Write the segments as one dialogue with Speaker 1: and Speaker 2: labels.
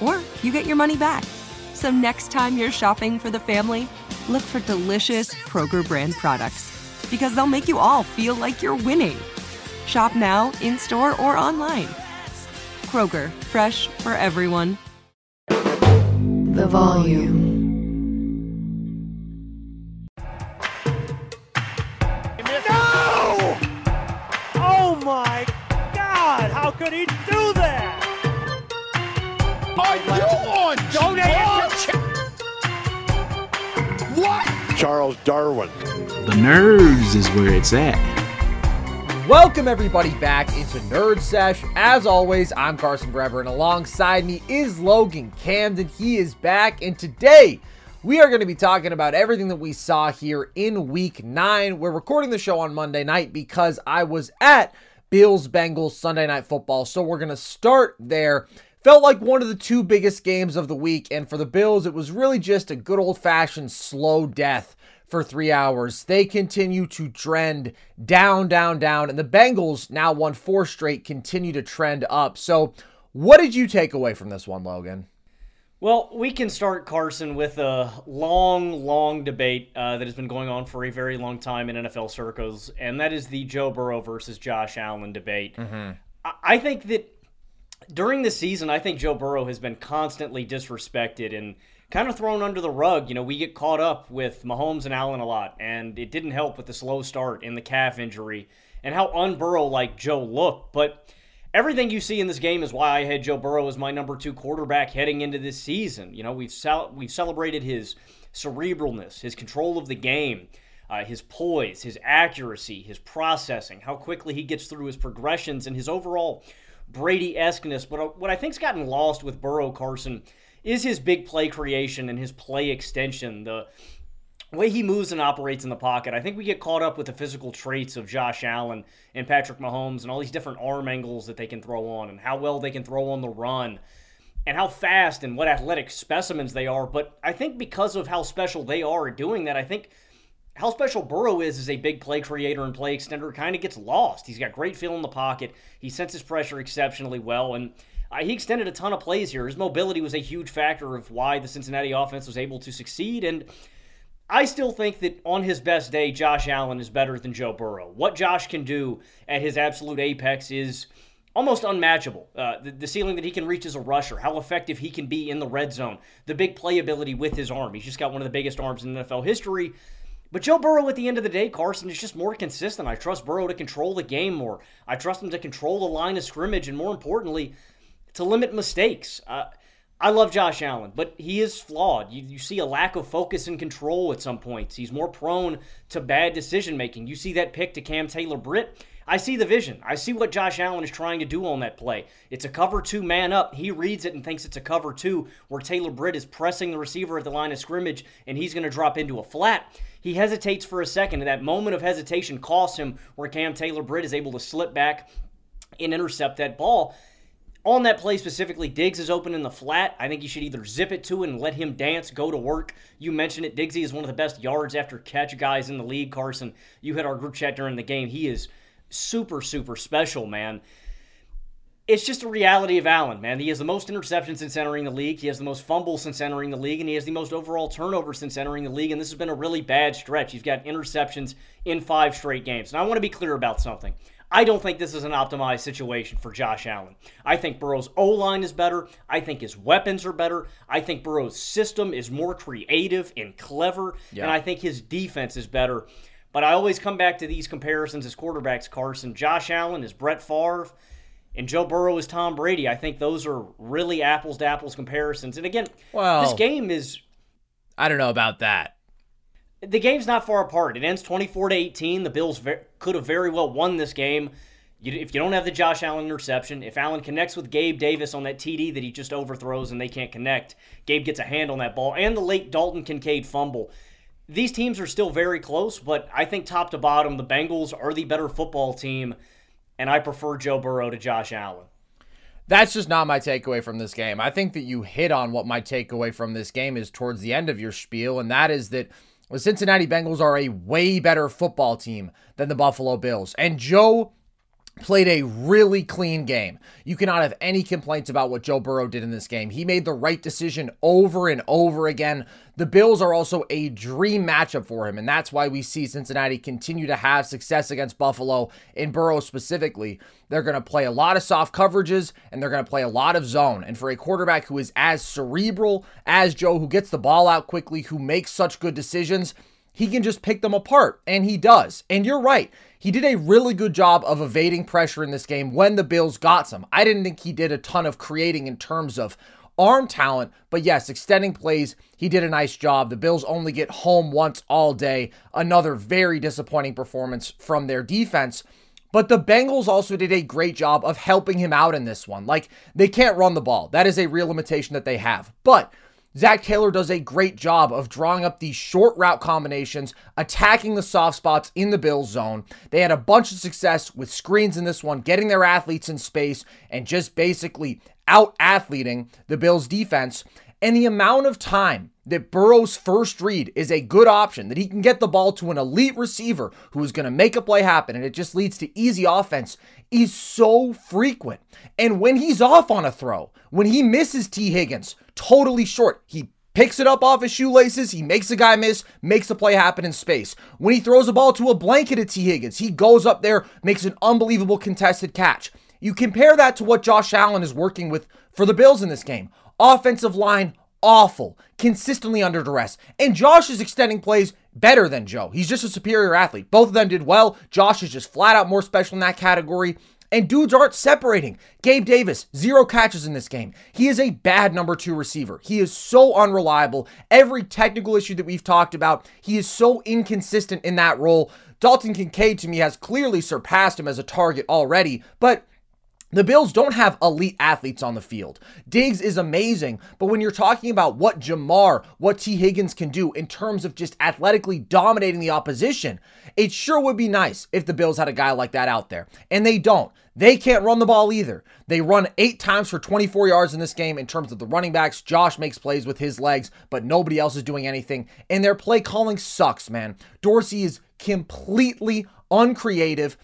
Speaker 1: or you get your money back. So next time you're shopping for the family, look for delicious Kroger brand products because they'll make you all feel like you're winning. Shop now, in store, or online. Kroger, fresh for everyone.
Speaker 2: The volume.
Speaker 3: No! Oh my God! How could he do that?
Speaker 4: Are you on
Speaker 3: Don't answer.
Speaker 4: What?
Speaker 5: Charles Darwin.
Speaker 6: The nerves is where it's at.
Speaker 7: Welcome everybody back into Nerd Sesh. As always, I'm Carson Brever, and alongside me is Logan Camden. He is back, and today we are going to be talking about everything that we saw here in Week Nine. We're recording the show on Monday night because I was at Bills Bengals Sunday Night Football, so we're going to start there. Felt like one of the two biggest games of the week, and for the Bills, it was really just a good old fashioned slow death for three hours. They continue to trend down, down, down, and the Bengals now won four straight, continue to trend up. So, what did you take away from this one, Logan?
Speaker 8: Well, we can start, Carson, with a long, long debate uh, that has been going on for a very long time in NFL circles, and that is the Joe Burrow versus Josh Allen debate. I-, I think that during the season, I think Joe Burrow has been constantly disrespected and kind of thrown under the rug. You know, we get caught up with Mahomes and Allen a lot, and it didn't help with the slow start and the calf injury and how unburrow like Joe looked. But everything you see in this game is why I had Joe Burrow as my number two quarterback heading into this season. You know, we've cel- we've celebrated his cerebralness, his control of the game. Uh, his poise, his accuracy, his processing, how quickly he gets through his progressions, and his overall Brady esqueness. But uh, what I think's gotten lost with Burrow Carson is his big play creation and his play extension, the way he moves and operates in the pocket. I think we get caught up with the physical traits of Josh Allen and Patrick Mahomes and all these different arm angles that they can throw on and how well they can throw on the run and how fast and what athletic specimens they are. But I think because of how special they are doing that, I think how special Burrow is as a big play creator and play extender kind of gets lost. He's got great feel in the pocket. He senses pressure exceptionally well, and uh, he extended a ton of plays here. His mobility was a huge factor of why the Cincinnati offense was able to succeed. And I still think that on his best day, Josh Allen is better than Joe Burrow. What Josh can do at his absolute apex is almost unmatchable. Uh, the, the, ceiling that he can reach as a rusher, how effective he can be in the red zone, the big playability with his arm. He's just got one of the biggest arms in NFL history. But Joe Burrow, at the end of the day, Carson is just more consistent. I trust Burrow to control the game more. I trust him to control the line of scrimmage, and more importantly, to limit mistakes. Uh, I love Josh Allen, but he is flawed. You, you see a lack of focus and control at some points. He's more prone to bad decision making. You see that pick to Cam Taylor Britt. I see the vision. I see what Josh Allen is trying to do on that play. It's a cover two man up. He reads it and thinks it's a cover two where Taylor Britt is pressing the receiver at the line of scrimmage and he's going to drop into a flat. He hesitates for a second, and that moment of hesitation costs him where Cam Taylor Britt is able to slip back and intercept that ball. On that play specifically, Diggs is open in the flat. I think you should either zip it to him and let him dance, go to work. You mentioned it. Diggsy is one of the best yards after catch guys in the league, Carson. You had our group chat during the game. He is super, super special, man. It's just a reality of Allen, man. He has the most interceptions since entering the league. He has the most fumbles since entering the league, and he has the most overall turnovers since entering the league. And this has been a really bad stretch. He's got interceptions in five straight games. And I want to be clear about something. I don't think this is an optimized situation for Josh Allen. I think Burrow's O line is better. I think his weapons are better. I think Burrow's system is more creative and clever.
Speaker 7: Yeah.
Speaker 8: And I think his defense is better. But I always come back to these comparisons as quarterbacks, Carson. Josh Allen is Brett Favre, and Joe Burrow is Tom Brady. I think those are really apples to apples comparisons. And again,
Speaker 7: Well-
Speaker 8: this game is
Speaker 7: I don't know about that.
Speaker 8: the game's not far apart. It ends 24 to 18. The Bills ve- could have very well won this game. You, if you don't have the Josh Allen interception, if Allen connects with Gabe Davis on that TD that he just overthrows and they can't connect, Gabe gets a hand on that ball, and the late Dalton Kincaid fumble. These teams are still very close, but I think top to bottom, the Bengals are the better football team, and I prefer Joe Burrow to Josh Allen.
Speaker 7: That's just not my takeaway from this game. I think that you hit on what my takeaway from this game is towards the end of your spiel, and that is that the Cincinnati Bengals are a way better football team than the Buffalo Bills. And Joe played a really clean game. You cannot have any complaints about what Joe Burrow did in this game. He made the right decision over and over again. The Bills are also a dream matchup for him, and that's why we see Cincinnati continue to have success against Buffalo in Burrow specifically. They're going to play a lot of soft coverages and they're going to play a lot of zone. And for a quarterback who is as cerebral as Joe, who gets the ball out quickly, who makes such good decisions, he can just pick them apart, and he does. And you're right. He did a really good job of evading pressure in this game when the Bills got some. I didn't think he did a ton of creating in terms of arm talent, but yes, extending plays, he did a nice job. The Bills only get home once all day. Another very disappointing performance from their defense. But the Bengals also did a great job of helping him out in this one. Like, they can't run the ball. That is a real limitation that they have. But Zac Taylor does a great job of drawing up these short route combinations, attacking the soft spots in the Bills zone. They had a bunch of success with screens in this one, getting their athletes in space and just basically out athleting the Bills defense. And the amount of time that Burrow's first read is a good option, that he can get the ball to an elite receiver who is going to make a play happen, and it just leads to easy offense, is so frequent. And when he's off on a throw, when he misses Tee Higgins totally short, he picks it up off his shoelaces, he makes a guy miss, makes a play happen in space. When he throws a ball to a blanket at Tee Higgins, he goes up there, makes an unbelievable contested catch. You compare that to what Josh Allen is working with for the Bills in this game. Offensive line, awful, consistently under duress. And Josh is extending plays better than Joe. He's just a superior athlete. Both of them did well. Josh is just flat out more special in that category. And dudes aren't separating. Gabe Davis, zero catches in this game. He is a bad number two receiver. He is so unreliable. Every technical issue that we've talked about, he is so inconsistent in that role. Dalton Kincaid to me has clearly surpassed him as a target already, but the Bills don't have elite athletes on the field. Diggs is amazing, but when you're talking about what Ja'Marr, what Tee Higgins can do in terms of just athletically dominating the opposition, it sure would be nice if the Bills had a guy like that out there. And they don't. They can't run the ball either. They run eight times for 24 yards in this game in terms of the running backs. Josh makes plays with his legs, but nobody else is doing anything. And their play calling sucks, man. Dorsey is completely uncreative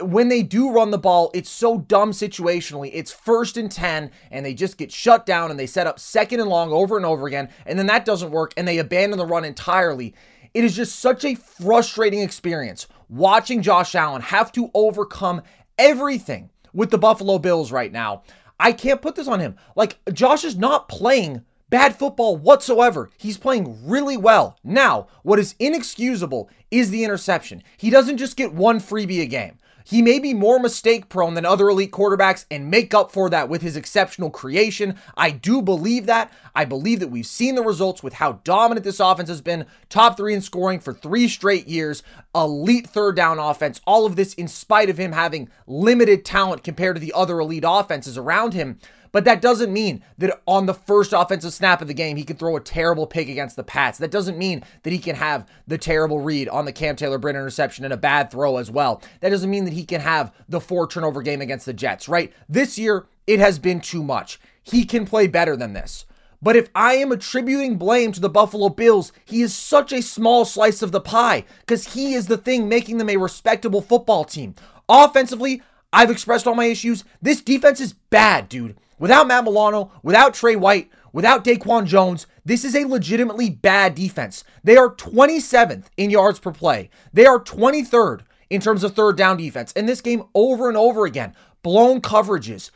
Speaker 7: when they do run the ball, it's so dumb situationally. It's first and 10, and they just get shut down and they set up second and long over and over again. And then that doesn't work, and they abandon the run entirely. It is just such a frustrating experience watching Josh Allen have to overcome everything with the Buffalo Bills right now. I can't put this on him. Like, Josh is not playing bad football whatsoever. He's playing really well. Now, what is inexcusable is the interception. He doesn't just get one freebie a game. He may be more mistake prone than other elite quarterbacks and make up for that with his exceptional creation. I do believe that. I believe that we've seen the results with how dominant this offense has been. Top three in scoring for three straight years, elite third down offense. All of this in spite of him having limited talent compared to the other elite offenses around him. But that doesn't mean that on the first offensive snap of the game, he can throw a terrible pick against the Pats. That doesn't mean that he can have the terrible read on the Cam Taylor Britt interception and a bad throw as well. That doesn't mean that he can have the four turnover game against the Jets, right? This year, it has been too much. He can play better than this. But if I am attributing blame to the Buffalo Bills, he is such a small slice of the pie because he is the thing making them a respectable football team. Offensively, I've expressed all my issues. This defense is bad, dude. Without Matt Milano, without Trey White, without Daquan Jones, this is a legitimately bad defense. They are 27th in yards per play. They are 23rd in terms of third down defense. In this game, over and over again, blown coverages.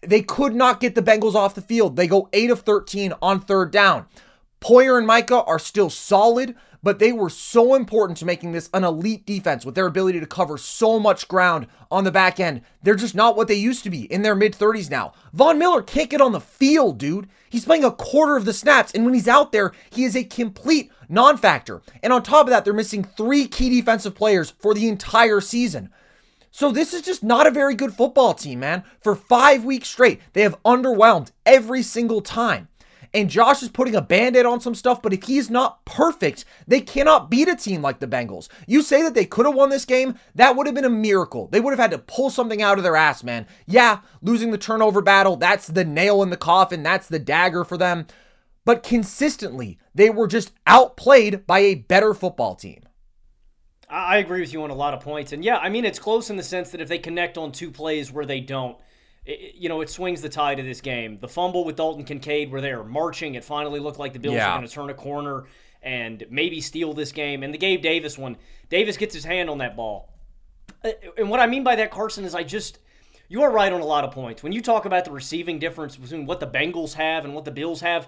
Speaker 7: They could not get the Bengals off the field. They go 8 of 13 on third down. Poyer and Micah are still solid, but they were so important to making this an elite defense with their ability to cover so much ground on the back end. They're just not what they used to be in their mid 30s now. Von Miller can't get on the field, dude. He's playing a quarter of the snaps, and when he's out there, he is a complete non factor. And on top of that, they're missing three key defensive players for the entire season. So this is just not a very good football team, man. For five weeks straight, they have underwhelmed every single time. And Josh is putting a band aid on some stuff, but if he's not perfect, they cannot beat a team like the Bengals. You say that they could have won this game, that would have been a miracle. They would have had to pull something out of their ass, man. Yeah, losing the turnover battle, that's the nail in the coffin, that's the dagger for them. But consistently, they were just outplayed by a better football team.
Speaker 8: I agree with you on a lot of points. And yeah, I mean, it's close in the sense that if they connect on two plays where they don't, it, you know, it swings the tide of this game. The fumble with Dalton Kincaid, where they are marching, it finally looked like the Bills
Speaker 7: Yeah.
Speaker 8: were going to turn a corner and maybe steal this game. And the Gabe Davis one, Davis gets his hand on that ball. Uh, And what I mean by that, Carson, is I just. You are right on a lot of points. When you talk about the receiving difference between what the Bengals have and what the Bills have,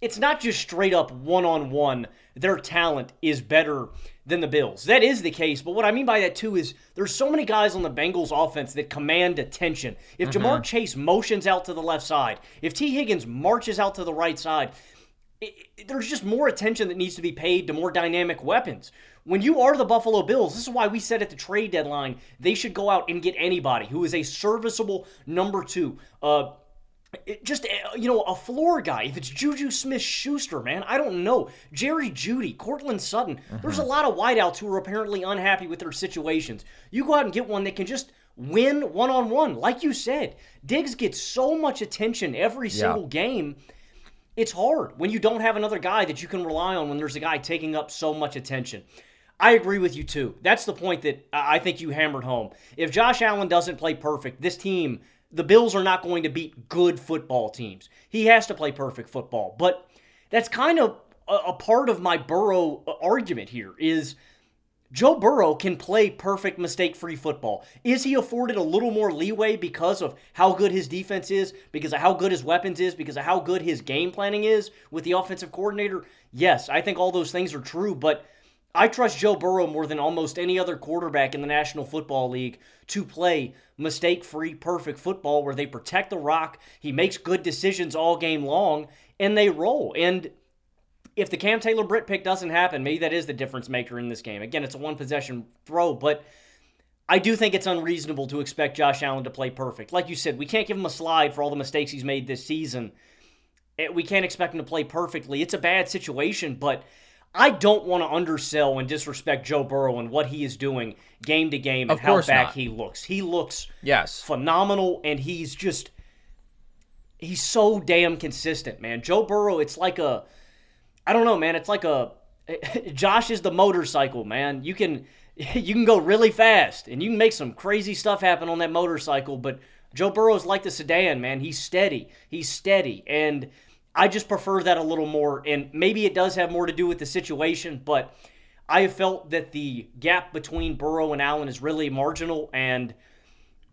Speaker 8: it's not just straight up one on one. Their talent is better than the Bills. That is the case. But what I mean by that too is there's so many guys on the Bengals offense that command attention. If Ja'Marr Chase motions out to the left side, if Tee Higgins marches out to the right side, it, it- there's just more attention that needs to be paid to more dynamic weapons. When you are the Buffalo Bills, this is why we said at the trade deadline they should go out and get anybody who is a serviceable number two. Uh, it- just uh, you know a floor guy. If it's Juju Smith Schuster, man, I don't know. Jerry Jeudy, Courtland Sutton. There's a lot of wideouts who are apparently unhappy with their situations. You go out and get one that can just win one on one, like you said. Diggs gets so much attention every single game it's hard when you don't have another guy that you can rely on when there's a guy taking up so much attention. I agree with you too. That's the point that I think you hammered home. If Josh Allen doesn't play perfect, this team, the Bills are not going to beat good football teams. He has to play perfect football. But that's kind of a, part of my Burrow uh, argument here is Joe Burrow can play perfect mistake free football. Is he afforded a little more leeway because of how good his defense is, because of how good his weapons is, because of how good his game planning is with the offensive coordinator? Yes, I think all those things are true, but I trust Joe Burrow more than almost any other quarterback in the National Football League to play mistake free, perfect football where they protect the rock. He makes good decisions all game long, and they roll. And if the Cam Taylor Britt pick doesn't happen, maybe that is the difference maker in this game. Again, it's a one possession throw, but I do think it's unreasonable to expect Josh Allen to play perfect. Like you said, we can't give him a slide for all the mistakes he's made this season. Eh, We can't expect him to play perfectly. It's a bad situation, but I don't want to undersell and disrespect Joe Burrow and what he is doing game to game and how back
Speaker 7: not.
Speaker 8: he looks. He looks
Speaker 7: Yes.
Speaker 8: phenomenal, and he's just he's so damn consistent, man. Joe Burrow, it's like a I don't know, man. It's like a Josh is the motorcycle, man. You can you can go really fast and you can make some crazy stuff happen on that motorcycle, but Joe Burrow's like the sedan, man. He's steady. He's steady. And I just prefer that a little more. And maybe it does have more to do with the situation, but I have felt that the gap between Burrow and Allen is really marginal and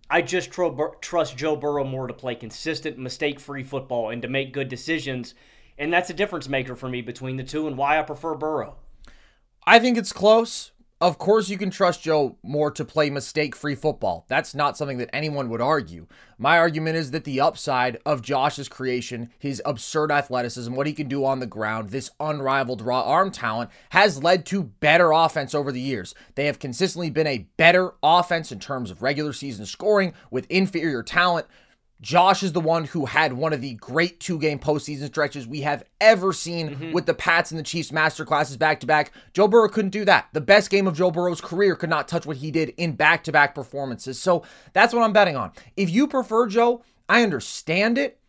Speaker 8: I just trust Joe Burrow more to play consistent, mistake free football and to make good decisions. And that's a difference maker for me between the two and why I prefer Burrow.
Speaker 7: I think it's close. Of course, you can trust Joe more to play mistake free football. That's not something that anyone would argue. My argument is that the upside of Josh's creation, his absurd athleticism, what he can do on the ground, this unrivaled raw arm talent, has led to better offense over the years. They have consistently been a better offense in terms of regular season scoring with inferior talent. Josh is the one who had one of the great two game postseason stretches we have ever seen mm-hmm. with the Pats and the Chiefs masterclasses back to back. Joe Burrow couldn't do that. The best game of Joe Burrow's career could not touch what he did in back to back performances. So that's what I'm betting on. If you prefer Joe, I understand it.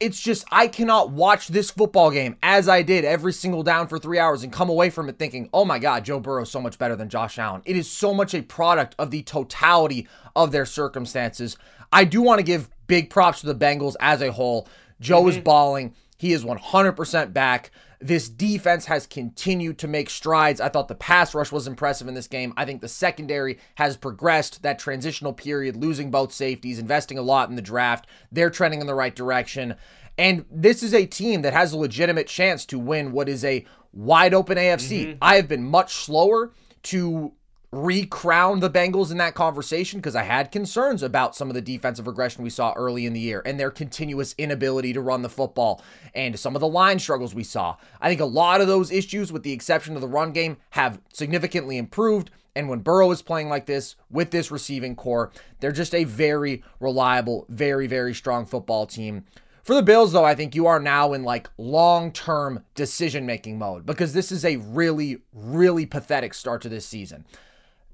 Speaker 7: It's just I cannot watch this football game as I did every single down for three hours and come away from it thinking, oh my God, Joe Burrow is so much better than Josh Allen. It is so much a product of the totality of their circumstances. I do want to give big props to the Bengals as a whole. Joe is balling. He He is 100% back. This defense has continued to make strides. I thought the pass rush was impressive in this game. I think the secondary has progressed that transitional period, losing both safeties, investing a lot in the draft. They're trending in the right direction. And this is a team that has a legitimate chance to win what is a wide open AFC. Mm-hmm. I have been much slower to recrown the Bengals in that conversation because I had concerns about some of the defensive regression we saw early in the year and their continuous inability to run the football and some of the line struggles we saw. I think a lot of those issues, with the exception of the run game, have significantly improved. And when Burrow is playing like this with this receiving core, they're just a very reliable, very, very strong football team. For the Bills, though, I think you are now in like long term decision making mode because this is a really, really pathetic start to this season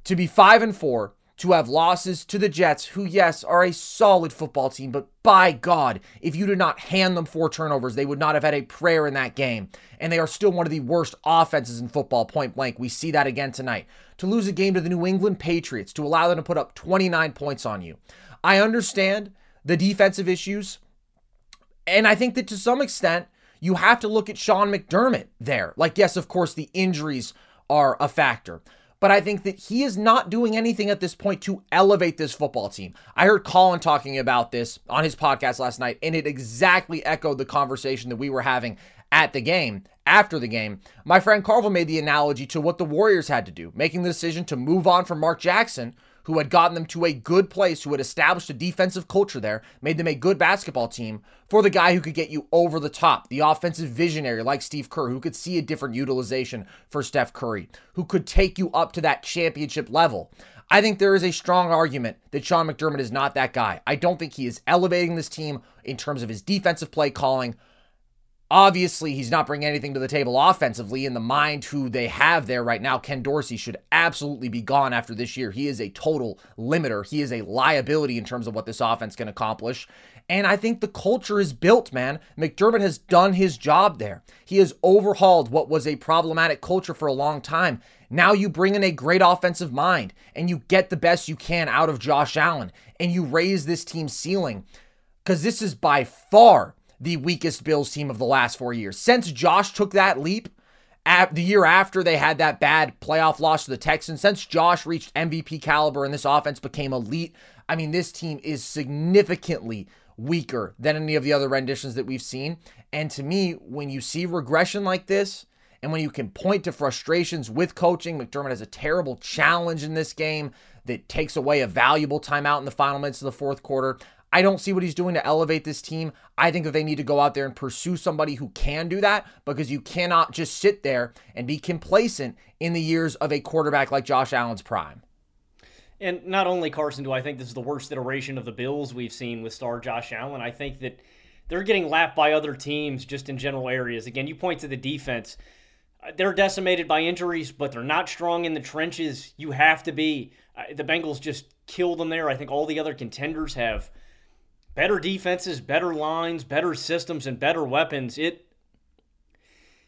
Speaker 7: to be 5 and 4, to have losses to the Jets, who, yes, are a solid football team, but by God, if you did not hand them four turnovers, they would not have had a prayer in that game. And they are still one of the worst offenses in football, point blank. We see that again tonight. To lose a game to the New England Patriots, to allow them to put up 29 points on you. I understand the defensive issues. And I think that to some extent, you have to look at Sean McDermott there. Like, yes, of course, the injuries are a factor but I think that he is not doing anything at this point to elevate this football team. I heard Colin talking about this on his podcast last night, and it exactly echoed the conversation that we were having at the game, after the game. My friend Carvel made the analogy to what the Warriors had to do, making the decision to move on from Mark Jackson who had gotten them to a good place, who had established a defensive culture there, made them a good basketball team, for the guy who could get you over the top, the offensive visionary like Steve Kerr, who could see a different utilization for Steph Curry, who could take you up to that championship level. I think there is a strong argument that Sean McDermott is not that guy. I don't think he is elevating this team in terms of his defensive play calling Obviously, he's not bringing anything to the table offensively. In the mind who they have there right now, Ken Dorsey should absolutely be gone after this year. He is a total limiter. He is a liability in terms of what this offense can accomplish. And I think the culture is built, man. McDermott has done his job there. He has overhauled what was a problematic culture for a long time. Now you bring in a great offensive mind and you get the best you can out of Josh Allen and you raise this team's ceiling because this is by far the weakest Bills team of the last four years. Since Josh took that leap, the year after they had that bad playoff loss to the Texans, since Josh reached MVP caliber and this offense became elite, I mean, this team is significantly weaker than any of the other renditions that we've seen. And to me, when you see regression like this, and when you can point to frustrations with coaching, McDermott has a terrible challenge in this game that takes away a valuable timeout in the final minutes of the fourth quarter. I don't see what he's doing to elevate this team. I think that they need to go out there and pursue somebody who can do that because you cannot just sit there and be complacent in the years of a quarterback like Josh Allen's prime.
Speaker 8: And not only Carson, do I think this is the worst iteration of the Bills we've seen with star Josh Allen. I think that they're getting lapped by other teams just in general areas. Again, you point to the defense. They're decimated by injuries, but they're not strong in the trenches. You have to be. The Bengals just killed them there. I think all the other contenders have better defenses, better lines, better systems, and better weapons. It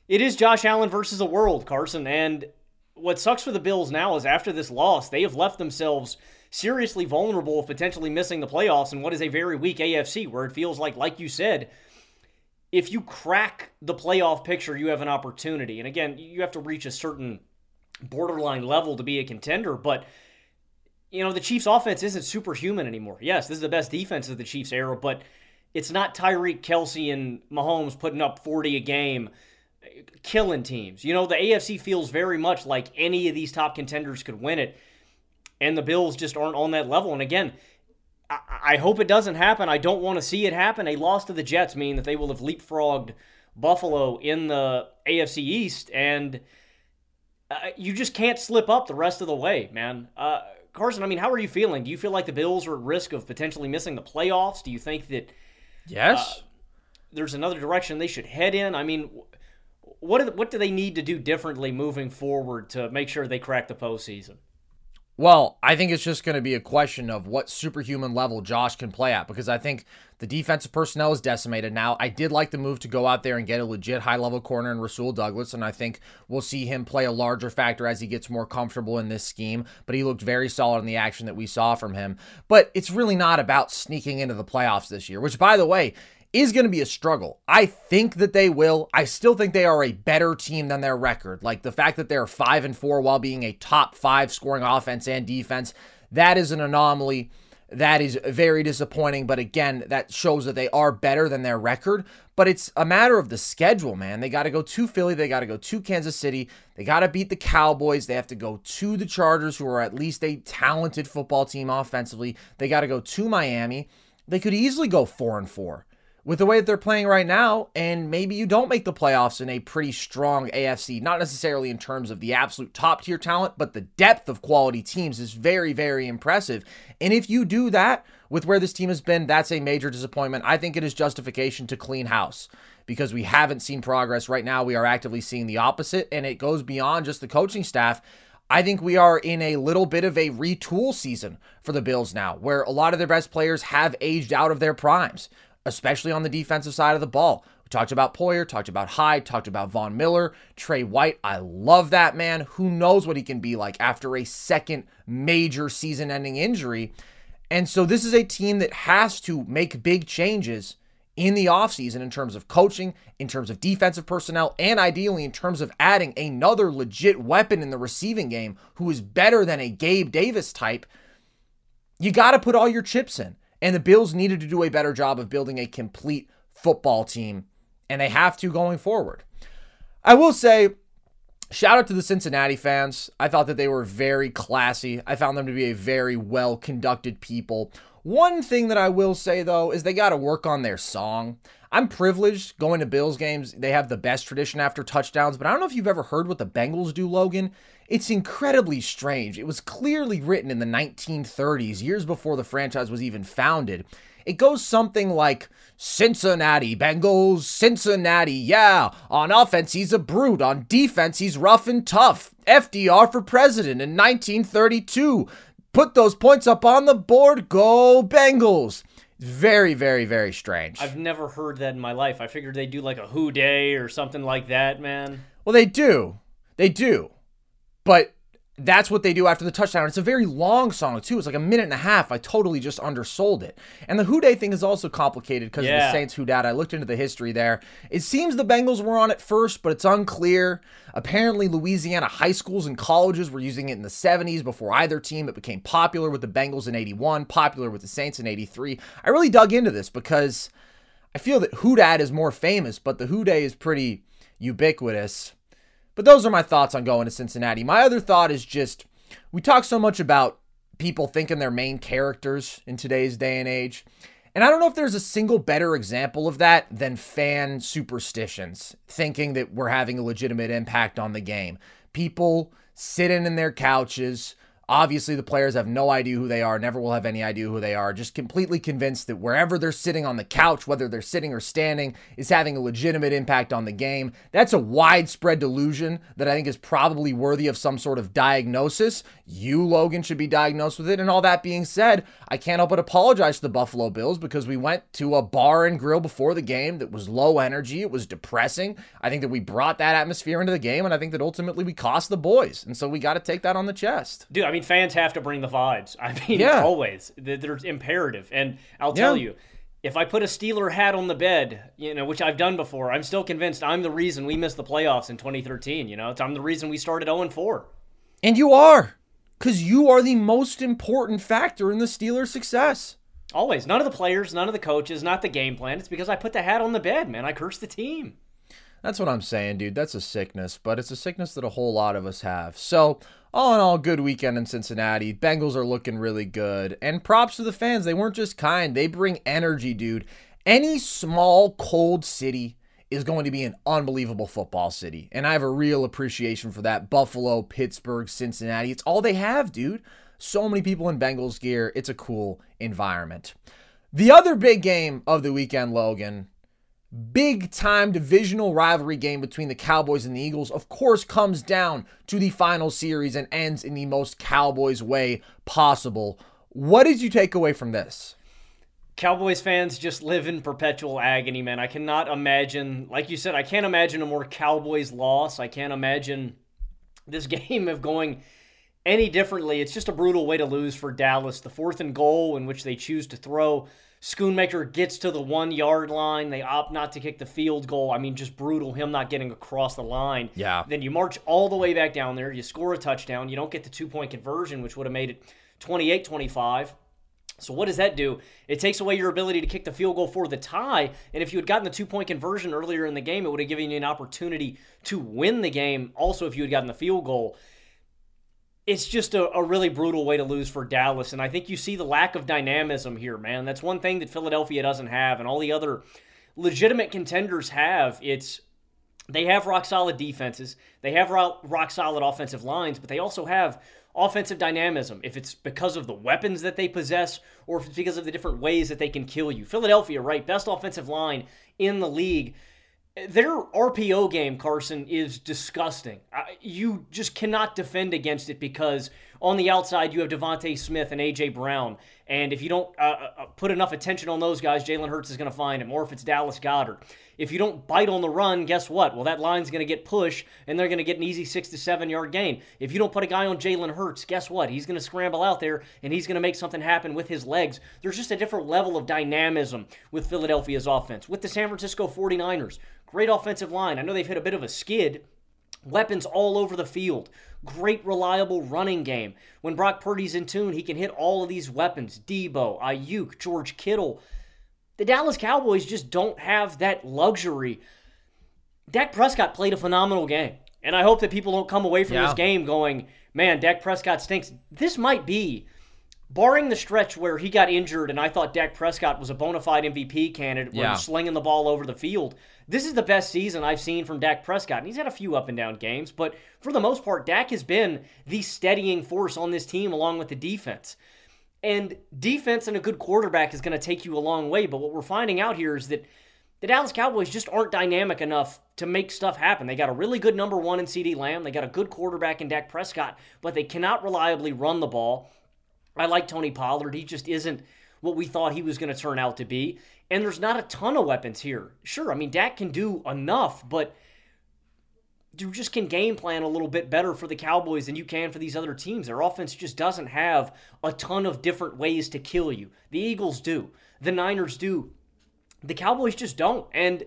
Speaker 8: it is Josh Allen versus the world, Carson. And what sucks for the Bills now is after this loss, they have left themselves seriously vulnerable of potentially missing the playoffs in what is a very weak AFC, where it feels like, like you said, if you crack the playoff picture, you have an opportunity. And again, you have to reach a certain borderline level to be a contender, but you know, the Chiefs' offense isn't superhuman anymore. Yes, this is the best defense of the Chiefs' era, but it's not Tyreek, Kelce and Mahomes putting up 40 a game, killing teams. You know, the AFC feels very much like any of these top contenders could win it, and the Bills just aren't on that level. And again, I, I hope it doesn't happen. I don't want to see it happen. A loss to the Jets mean that they will have leapfrogged Buffalo in the AFC East, and uh, you just can't slip up the rest of the way, man. Uh, Carson, I mean, how are you feeling? Do you feel like the Bills are at risk of potentially missing the playoffs? Do you think that
Speaker 7: yes, uh,
Speaker 8: there's another direction they should head in? I mean, what do, what do they need to do differently moving forward to make sure they crack the postseason?
Speaker 7: Well, I think it's just going to be a question of what superhuman level Josh can play at because I think the defensive personnel is decimated now. I did like the move to go out there and get a legit high level corner in Rasul Douglas, and I think we'll see him play a larger factor as he gets more comfortable in this scheme. But he looked very solid in the action that we saw from him. But it's really not about sneaking into the playoffs this year, which, by the way, is going to be a struggle. I think that they will. I still think they are a better team than their record. Like the fact that they're 5 and 4 while being a top 5 scoring offense and defense, that is an anomaly. That is very disappointing, but again, that shows that they are better than their record. But it's a matter of the schedule, man. They got to go to Philly, they got to go to Kansas City, they got to beat the Cowboys, they have to go to the Chargers, who are at least a talented football team offensively. They got to go to Miami. They could easily go 4 and 4 with the way that they're playing right now, and maybe you don't make the playoffs in a pretty strong AFC, not necessarily in terms of the absolute top tier talent, but the depth of quality teams is very, very impressive. And if you do that with where this team has been, that's a major disappointment. I think it is justification to clean house because we haven't seen progress. Right now, we are actively seeing the opposite, and it goes beyond just the coaching staff. I think we are in a little bit of a retool season for the Bills now, where a lot of their best players have aged out of their primes especially on the defensive side of the ball. We talked about Poyer, talked about Hyde, talked about Von Miller, Trey White. I love that man. Who knows what he can be like after a second major season ending injury. And so this is a team that has to make big changes in the offseason in terms of coaching, in terms of defensive personnel, and ideally in terms of adding another legit weapon in the receiving game who is better than a Gabe Davis type. You got to put all your chips in. And the Bills needed to do a better job of building a complete football team, and they have to going forward. I will say, shout out to the Cincinnati fans. I thought that they were very classy. I found them to be a very well conducted people. One thing that I will say though is they got to work on their song. I'm privileged going to Bills games. They have the best tradition after touchdowns, but I don't know if you've ever heard what the Bengals do, Logan. It's incredibly strange. It was clearly written in the 1930s, years before the franchise was even founded. It goes something like Cincinnati Bengals, Cincinnati, yeah. On offense, he's a brute. On defense, he's rough and tough. FDR for president in 1932. Put those points up on the board. Go Bengals. Very, very, very strange.
Speaker 8: I've never heard that in my life. I figured they'd do like a Who Dey or something like that, man.
Speaker 7: Well, they do. They do. But that's what they do after the touchdown. It's a very long song too. It's like a minute and a half. I totally just undersold it. And the Who Dey thing is also complicated because yeah. of the Saints Who Dat. I looked into the history there. It seems the Bengals were on it first, but it's unclear. Apparently, Louisiana high schools and colleges were using it in the 70s before either team. It became popular with the Bengals in 81, popular with the Saints in 83. I really dug into this because I feel that Who Dat is more famous, but the Who Dey is pretty ubiquitous. But those are my thoughts on going to Cincinnati. My other thought is just we talk so much about people thinking they're main characters in today's day and age. And I don't know if there's a single better example of that than fan superstitions, thinking that we're having a legitimate impact on the game. People sitting in their couches, Obviously, the players have no idea who they are, never will have any idea who they are, just completely convinced that wherever they're sitting on the couch, whether they're sitting or standing, is having a legitimate impact on the game. That's a widespread delusion that I think is probably worthy of some sort of diagnosis. You, Logan, should be diagnosed with it. And all that being said, I can't help but apologize to the Buffalo Bills because we went to a bar and grill before the game that was low energy. It was depressing. I think that we brought that atmosphere into the game, and I think that ultimately we cost the boys. And so we got to take that on the chest.
Speaker 8: Dude, I mean, fans have to bring the vibes. I mean, yeah. always. They're imperative. And I'll tell yeah. you, if I put a Steeler hat on the bed, you know, which I've done before, I'm still convinced I'm the reason we missed the playoffs in 2013. You know, I'm the reason we started 0 4.
Speaker 7: And you are, because you are the most important factor in the Steelers' success.
Speaker 8: Always. None of the players, none of the coaches, not the game plan. It's because I put the hat on the bed, man. I cursed the team.
Speaker 7: That's what I'm saying, dude. That's a sickness, but it's a sickness that a whole lot of us have. So, all in all, good weekend in Cincinnati. Bengals are looking really good. And props to the fans. They weren't just kind, they bring energy, dude. Any small, cold city is going to be an unbelievable football city. And I have a real appreciation for that. Buffalo, Pittsburgh, Cincinnati. It's all they have, dude. So many people in Bengals gear. It's a cool environment. The other big game of the weekend, Logan, big time divisional rivalry game between the Cowboys and the Eagles, of course, comes down to the final series and ends in the most Cowboys way possible. What did you take away from this?
Speaker 8: Cowboys fans just live in perpetual agony, man. I cannot imagine, like you said, I can't imagine a more Cowboys loss. I can't imagine this game of going any differently. It's just a brutal way to lose for Dallas. The fourth and goal in which they choose to throw Schoonmaker gets to the one yard line. They opt not to kick the field goal. I mean, just brutal, him not getting across the line.
Speaker 7: Yeah.
Speaker 8: Then you march all the way back down there. You score a touchdown. You don't get the two point conversion, which would have made it 28 25. So what does that do? It takes away your ability to kick the field goal for the tie. And if you had gotten the two point conversion earlier in the game, it would have given you an opportunity to win the game. Also, if you had gotten the field goal it's just a, a, really brutal way to lose for Dallas. And I think you see the lack of dynamism here, man. That's one thing that Philadelphia doesn't have, and all the other legitimate contenders have. It's they have rock solid defenses, they have rock solid offensive lines, but they also have offensive dynamism. If it's because of the weapons that they possess, or if it's because of the different ways that they can kill you. Philadelphia, right? Best offensive line in the league their RPO game, Carson, is disgusting. You just cannot defend against it because on the outside you have DeVonta Smith and AJ Brown, and if you don't uh, uh, uh, put enough attention on those guys, Jalen Hurts is going to find him. Or if it's Dallas Goedert. if you don't bite on the run, guess what? Well, that line's going to get pushed, and they're going to get an easy six to seven yard gain. If you don't put a guy on Jalen Hurts, guess what? He's going to scramble out there, and he's going to make something happen with his legs. There's just a different level of dynamism with Philadelphia's offense. With the San Francisco 49ers, Great offensive line. I know they've hit a bit of a skid. Weapons all over the field. Great, reliable running game. When Brock Purdy's in tune, he can hit all of these weapons. Deebo, Aiyuk, George Kittle. The Dallas Cowboys just don't have that luxury. Dak Prescott played a phenomenal game. And I hope that people don't come away from yeah. this game going, man, Dak Prescott stinks. This might be barring the stretch where he got injured and I thought Dak Prescott was a bona fide MVP candidate yeah. slinging the ball over the field, this is the best season I've seen from Dak Prescott. And he's had a few up and down games, but for the most part, Dak has been the steadying force on this team along with the defense. And defense and a good quarterback is going to take you a long way. But what we're finding out here is that the Dallas Cowboys just aren't dynamic enough to make stuff happen. They got a really good number one in CeeDee Lamb. They got a good quarterback in Dak Prescott, but they cannot reliably run the ball. I like Tony Pollard. He just isn't what we thought he was going to turn out to be. And there's not a ton of weapons here. Sure, I mean, Dak can do enough, but you just can game plan a little bit better for the Cowboys than you can for these other teams. Their offense just doesn't have a ton of different ways to kill you. The Eagles do, the Niners do. The Cowboys just don't. And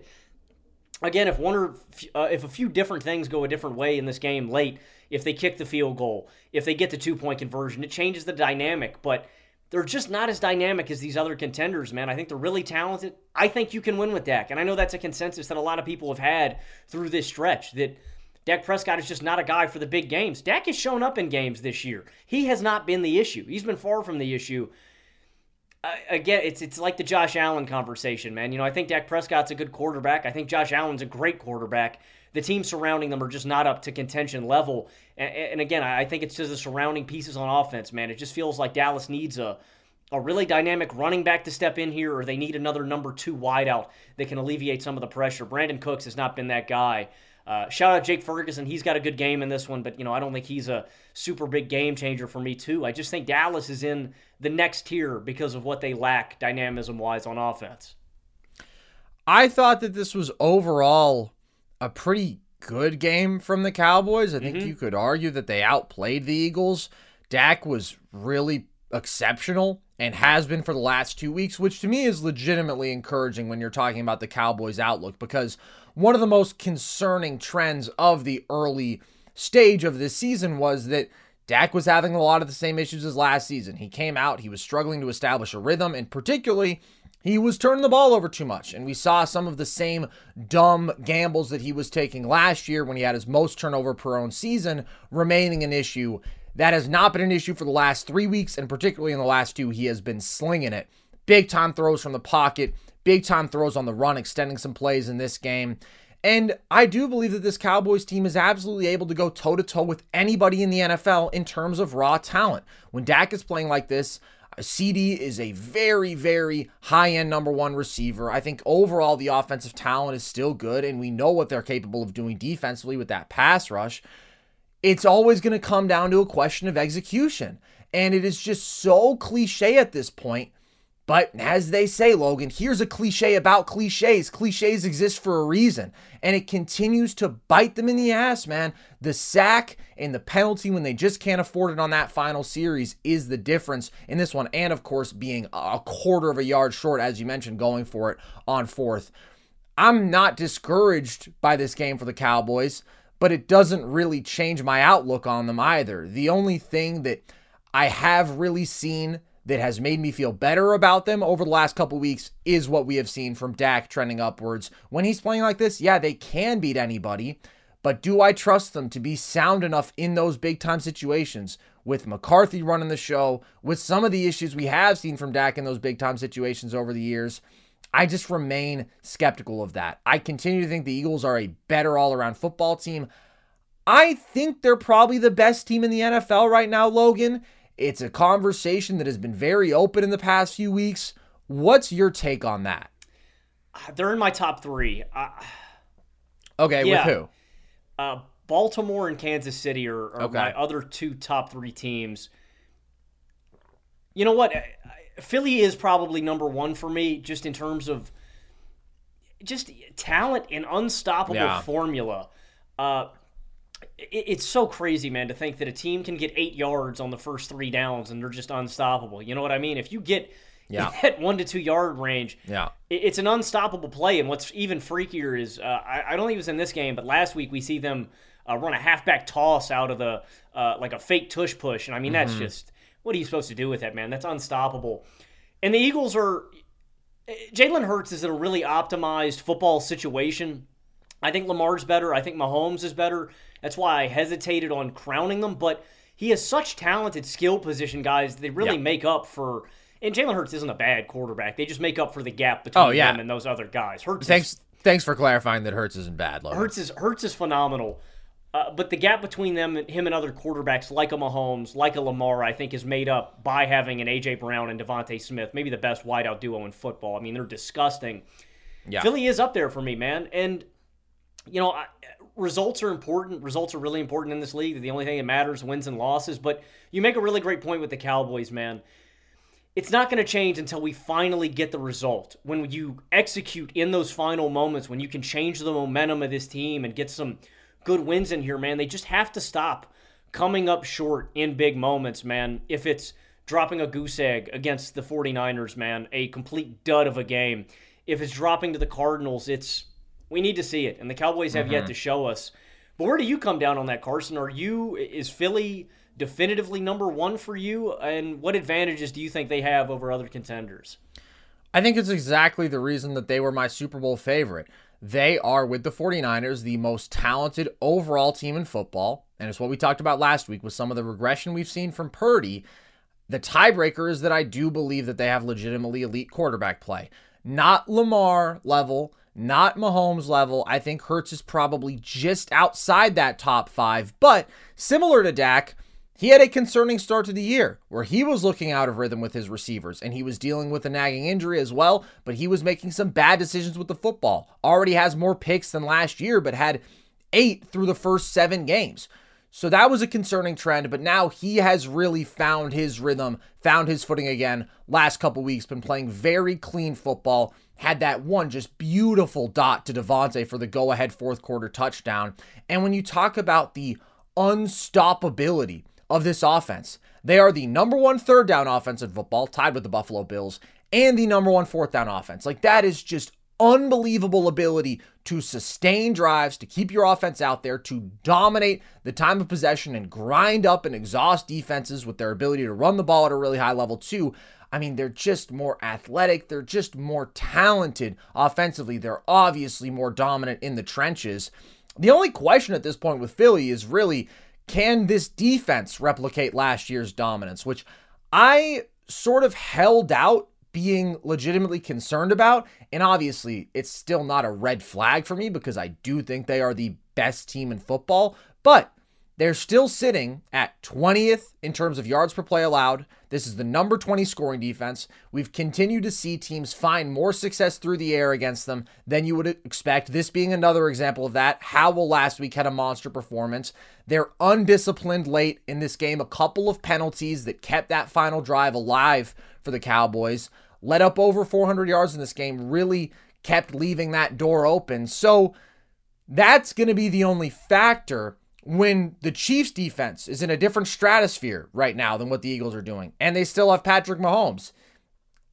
Speaker 8: again, if one or uh, if a few different things go a different way in this game late, if they kick the field goal, if they get the two point conversion, it changes the dynamic. But they're just not as dynamic as these other contenders, man. I think they're really talented. I think you can win with Dak. And I know that's a consensus that a lot of people have had through this stretch that Dak Prescott is just not a guy for the big games. Dak has shown up in games this year. He has not been the issue. He's been far from the issue. Uh, again, it's it's like the Josh Allen conversation, man. You know, I think Dak Prescott's a good quarterback. I think Josh Allen's a great quarterback the teams surrounding them are just not up to contention level. And, and again, I think it's just the surrounding pieces on offense, man. It just feels like Dallas needs a a really dynamic running back to step in here, or they need another number two wideout that can alleviate some of the pressure. Brandin Cooks has not been that guy. Uh, shout out Jake Ferguson. He's got a good game in this one, but you know I don't think he's a super big game changer for me too. I just think Dallas is in the next tier because of what they lack dynamism wise on offense.
Speaker 7: I thought that this was overall a pretty good game from the Cowboys. I think mm-hmm. you could argue that they outplayed the Eagles. Dak was really exceptional and has been for the last two weeks, which to me is legitimately encouraging when you're talking about the Cowboys' outlook because one of the most concerning trends of the early stage of this season was that Dak was having a lot of the same issues as last season. He came out, he was struggling to establish a rhythm, and particularly he was turning the ball over too much. And we saw some of the same dumb gambles that he was taking last year when he had his most turnover per own season remaining an issue. That has not been an issue for the last three weeks, and particularly in the last two, he has been slinging it. Big time throws from the pocket, big time throws on the run, extending some plays in this game. And I do believe that this Cowboys team is absolutely able to go toe to toe with anybody in the NFL in terms of raw talent. When Dak is playing like this, CeeDee is a very, very high end number one receiver. I think overall the offensive talent is still good, and we know what they're capable of doing defensively with that pass rush. It's always going to come down to a question of execution. And it is just so cliche at this point But as they say, Logan, here's a cliche about cliches. Cliches exist for a reason. And it continues to bite them in the ass, man. The sack and the penalty when they just can't afford it on that final series is the difference in this one. And of course, being a quarter of a yard short, as you mentioned, going for it on fourth. I'm not discouraged by this game for the Cowboys, but it doesn't really change my outlook on them either. The only thing that I have really seen that has made me feel better about them over the last couple weeks is what we have seen from Dak trending upwards. When he's playing like this, yeah, they can beat anybody, but do I trust them to be sound enough in those big time situations with McCarthy running the show, with some of the issues we have seen from Dak in those big time situations over the years? I just remain skeptical of that. I continue to think the Eagles are a better all around football team. I think they're probably the best team in the NFL right now, Logan. It's a conversation that has been very open in the past few weeks. What's your take on that?
Speaker 8: They're in my top three. Uh,
Speaker 7: okay,
Speaker 8: yeah.
Speaker 7: with who?
Speaker 8: Uh, Baltimore and Kansas City are, are
Speaker 7: Okay.
Speaker 8: my other two top three teams. You know what? Philly is probably number one for me, just in terms of just talent and unstoppable
Speaker 7: Yeah.
Speaker 8: formula. Uh, it's so crazy, man, to think that a team can get eight yards on the first three downs and they're just unstoppable. You know what I mean? If you get
Speaker 7: Yeah.
Speaker 8: at one to two yard range,
Speaker 7: Yeah.
Speaker 8: it's an unstoppable play. And what's even freakier is uh, I, I don't think it was in this game, but last week we see them uh, run a halfback toss out of the uh, like a fake tush push, and I mean that's just what are you supposed to do with that, man? That's unstoppable. And the Eagles are Jalen Hurts is in a really optimized football situation. I think Lamar's better. I think Mahomes is better. That's why I hesitated on crowning them. But he has such talented skill position guys. They really
Speaker 7: Yeah.
Speaker 8: make up for. And Jalen Hurts isn't a bad quarterback. They just make up for the gap between
Speaker 7: Oh, yeah.
Speaker 8: them and those other guys. Hurts is
Speaker 7: Thanks thanks for clarifying that Hurts isn't bad, Logan.
Speaker 8: Hurts is Hurts is phenomenal. Uh, but the gap between them, and him and other quarterbacks like a Mahomes, like a Lamar, I think is made up by having an AJ Brown and DeVonta Smith, maybe the best wideout duo in football. I mean, they're disgusting.
Speaker 7: Yeah.
Speaker 8: Philly is up there for me, man. And you know, I, results are important. Results are really important in this league. The only thing that matters wins and losses. But you make a really great point with the Cowboys, man. It's not going to change until we finally get the result. When you execute in those final moments, when you can change the momentum of this team and get some good wins in here, man, they just have to stop coming up short in big moments, man. If it's dropping a goose egg against the 49ers, man, a complete dud of a game. If it's dropping to the Cardinals, it's we need to see it. And the Cowboys have yet mm-hmm. to show us. But where do you come down on that, Carson? Are you is Philly definitively number one for you? And what advantages do you think they have over other contenders?
Speaker 7: I think it's exactly the reason that they were my Super Bowl favorite. They are, with the 49ers, the most talented overall team in football. And it's what we talked about last week with some of the regression we've seen from Purdy. The tiebreaker is that I do believe that they have legitimately elite quarterback play. Not Lamar level, not Mahomes level. I think Hurts is probably just outside that top five. But similar to Dak, he had a concerning start to the year where he was looking out of rhythm with his receivers and he was dealing with a nagging injury as well, but he was making some bad decisions with the football. Already has more picks than last year, but had eight through the first seven games. So that was a concerning trend, but now he has really found his rhythm, found his footing again. Last couple weeks, been playing very clean football. Had that one just beautiful dot to DeVonta for the go ahead fourth quarter touchdown. And when you talk about the unstoppability of this offense, they are the number one third down offense in football, tied with the Buffalo Bills, and the number one fourth down offense. Like that is just unbelievable ability to sustain drives, to keep your offense out there, to dominate the time of possession and grind up and exhaust defenses with their ability to run the ball at a really high level, too. I mean, they're just more athletic. They're just more talented offensively. They're obviously more dominant in the trenches. The only question at this point with Philly is really can this defense replicate last year's dominance, which I sort of held out being legitimately concerned about. And obviously, it's still not a red flag for me because I do think they are the best team in football, but they're still sitting at 20th in terms of yards per play allowed. This is the number 20 scoring defense. We've continued to see teams find more success through the air against them than you would expect. This being another example of that. Howell last week had a monster performance. They're undisciplined late in this game. A couple of penalties that kept that final drive alive for the Cowboys. let up over 400 yards in this game, really kept leaving that door open. So that's going to be the only factor when the Chiefs defense is in a different stratosphere right now than what the Eagles are doing, and they still have Patrick Mahomes.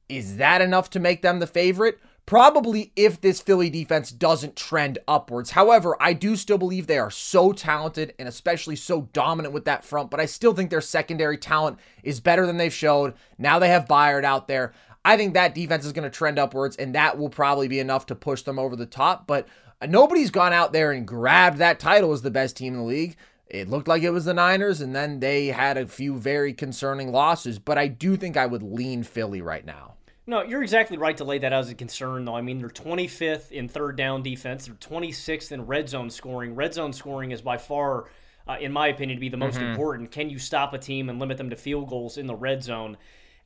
Speaker 7: Is that enough to make them the favorite? Probably if this Philly defense doesn't trend upwards. However, I do still believe they are so talented and especially so dominant with that front, but I still think their secondary talent is better than they've showed. Now they have Byard out there. I think that defense is going to trend upwards, and that will probably be enough to push them over the top. But nobody's gone out there and grabbed that title as the best team in the league. It looked like it was the Niners, and then they had a few very concerning losses. But I do think I would lean Philly right now.
Speaker 8: No, you're exactly right to lay that out as a concern, though. I mean, they're 25th in third down defense. They're 26th in red zone scoring. Red zone scoring is by far, uh, in my opinion, to be the most mm-hmm. important. Can you stop a team and limit them to field goals in the red zone?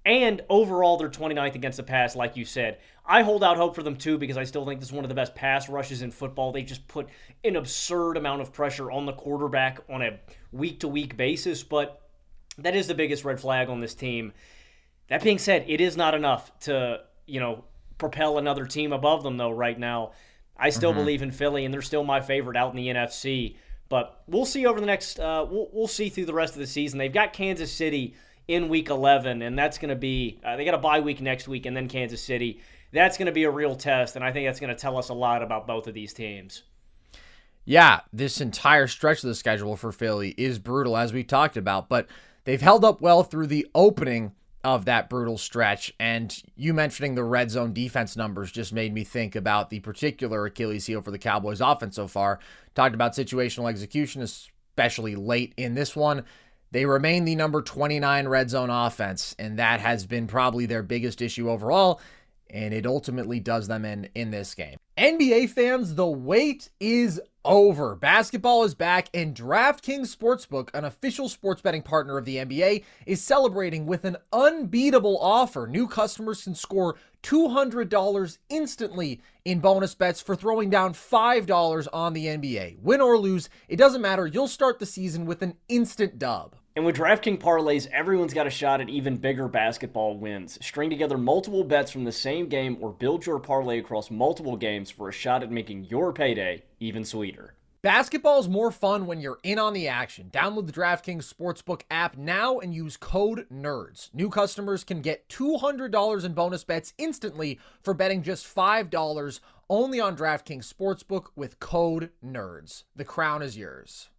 Speaker 8: And overall, they're 29th against the pass, like you said. I hold out hope for them too because I still think this is one of the best pass rushes in football. They just put an absurd amount of pressure on the quarterback on a week to week basis, but that is the biggest red flag on this team. That being said, it is not enough to, you know, propel another team above them, though, right now. I still mm-hmm. believe in Philly, and they're still my favorite out in the NFC. But we'll see over the next, uh, we'll, we'll see through the rest of the season. They've got Kansas City in week 11, and that's going to be, uh, they got a bye week next week, and then Kansas City. That's going to be a real test, and I think that's going to tell us a lot about both of these teams.
Speaker 7: Yeah, this entire stretch of the schedule for Philly is brutal, as we talked about, but they've held up well through the opening of that brutal stretch. And you mentioning the red zone defense numbers just made me think about the particular Achilles heel for the Cowboys offense so far. Talked about situational execution, especially late in this one. They remain the number 29 red zone offense, and that has been probably their biggest issue overall and it ultimately does them in in this game. NBA fans, the wait is over. Basketball is back, and DraftKings Sportsbook, an official sports betting partner of the NBA, is celebrating with an unbeatable offer. New customers can score $200 instantly in bonus bets for throwing down $5 on the NBA. Win or lose, it doesn't matter. You'll start the season with an instant dub.
Speaker 8: And with DraftKings parlays, everyone's got a shot at even bigger basketball wins. String together multiple bets from the same game or build your parlay across multiple games for a shot at making your payday even sweeter.
Speaker 7: Basketball is more fun when you're in on the action. Download the DraftKings Sportsbook app now and use code NERDS. New customers can get $200 in bonus bets instantly for betting just $5 only on DraftKings Sportsbook with code NERDS. The crown is yours.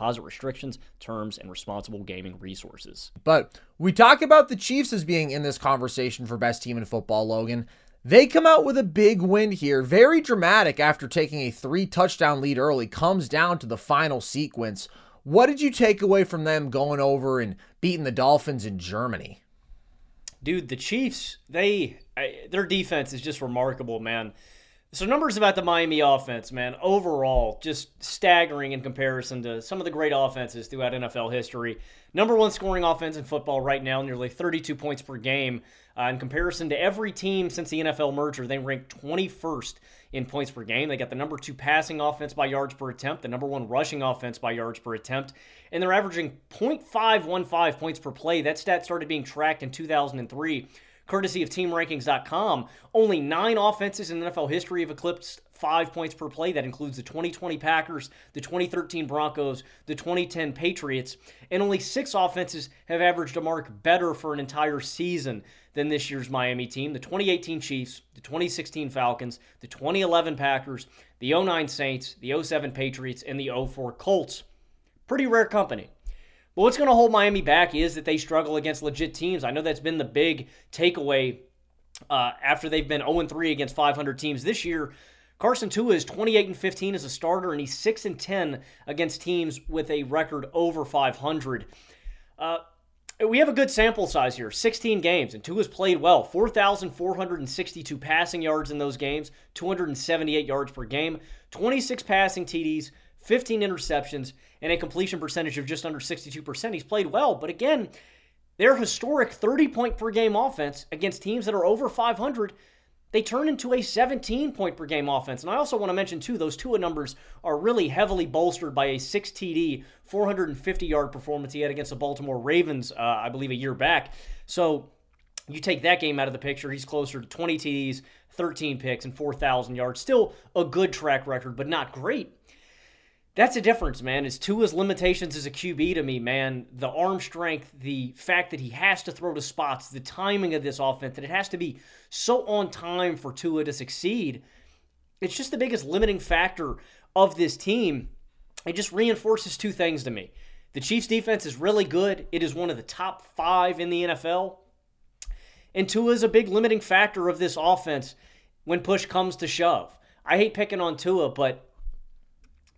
Speaker 8: restrictions, terms, and responsible gaming resources.
Speaker 7: But we talk about the Chiefs as being in this conversation for best team in football, Logan. They come out with a big win here, very dramatic after taking a three touchdown lead early, comes down to the final sequence. What did you take away from them going over and beating the Dolphins in Germany?
Speaker 8: Dude, the Chiefs, they their defense is just remarkable, man. So numbers about the Miami offense, man, overall just staggering in comparison to some of the great offenses throughout NFL history. Number one scoring offense in football right now, nearly 32 points per game. Uh, in comparison to every team since the NFL merger, they rank 21st in points per game. They got the number two passing offense by yards per attempt, the number one rushing offense by yards per attempt, and they're averaging 0.515 points per play. That stat started being tracked in 2003 courtesy of TeamRankings.com. Only nine offenses in NFL history have eclipsed five points per play. That includes the 2020 Packers, the 2013 Broncos, the 2010 Patriots, and only six offenses have averaged a mark better for an entire season than this year's Miami team. The 2018 Chiefs, the 2016 Falcons, the 2011 Packers, the 09 Saints, the 07 Patriots, and the 04 Colts. Pretty rare company. But what's going to hold Miami back is that they struggle against legit teams. I know that's been the big takeaway uh, after they've been 0 3 against 500 teams this year. Carson Tua is 28 and 15 as a starter, and he's 6 and 10 against teams with a record over 500. Uh, we have a good sample size here 16 games, and Tua's played well 4,462 passing yards in those games, 278 yards per game, 26 passing TDs, 15 interceptions, and a completion percentage of just under 62%. He's played well, but again, their historic 30 point per game offense against teams that are over 500 they turn into a 17 point per game offense. And I also want to mention, too, those Tua numbers are really heavily bolstered by a 6 TD, 450 yard performance he had against the Baltimore Ravens, uh, I believe, a year back. So you take that game out of the picture, he's closer to 20 TDs, 13 picks, and 4,000 yards. Still a good track record, but not great. That's a difference, man. It's Tua's limitations as a QB to me, man. The arm strength, the fact that he has to throw to spots, the timing of this offense, that it has to be so on time for Tua to succeed. It's just the biggest limiting factor of this team. It just reinforces two things to me. The Chiefs' defense is really good. It is one of the top five in the NFL. And Tua is a big limiting factor of this offense when push comes to shove. I hate picking on Tua, but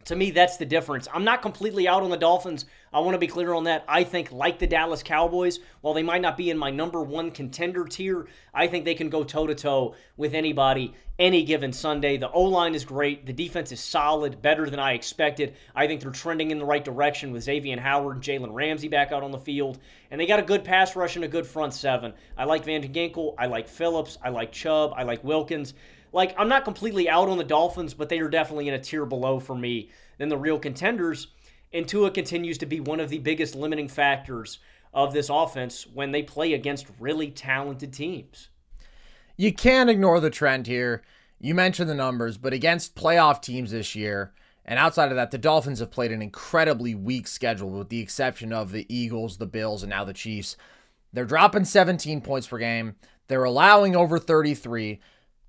Speaker 8: to me, that's the difference. I'm not completely out on the Dolphins. I want to be clear on that. I think, like the Dallas Cowboys, while they might not be in my number one contender tier, I think they can go toe to toe with anybody any given Sunday. The O line is great. The defense is solid, better than I expected. I think they're trending in the right direction with Xavier Howard and Jalen Ramsey back out on the field. And they got a good pass rush and a good front seven. I like Van Ginkel. I like Phillips. I like Chubb. I like Wilkins like I'm not completely out on the Dolphins, but they are definitely in a tier below for me than the real contenders. And Tua continues to be one of the biggest limiting factors of this offense when they play against really talented teams.
Speaker 7: You can't ignore the trend here. You mentioned the numbers, but against playoff teams this year, and outside of that, the Dolphins have played an incredibly weak schedule, with the exception of the Eagles, the Bills, and now the Chiefs. They're dropping 17 points per game. They're allowing over 33.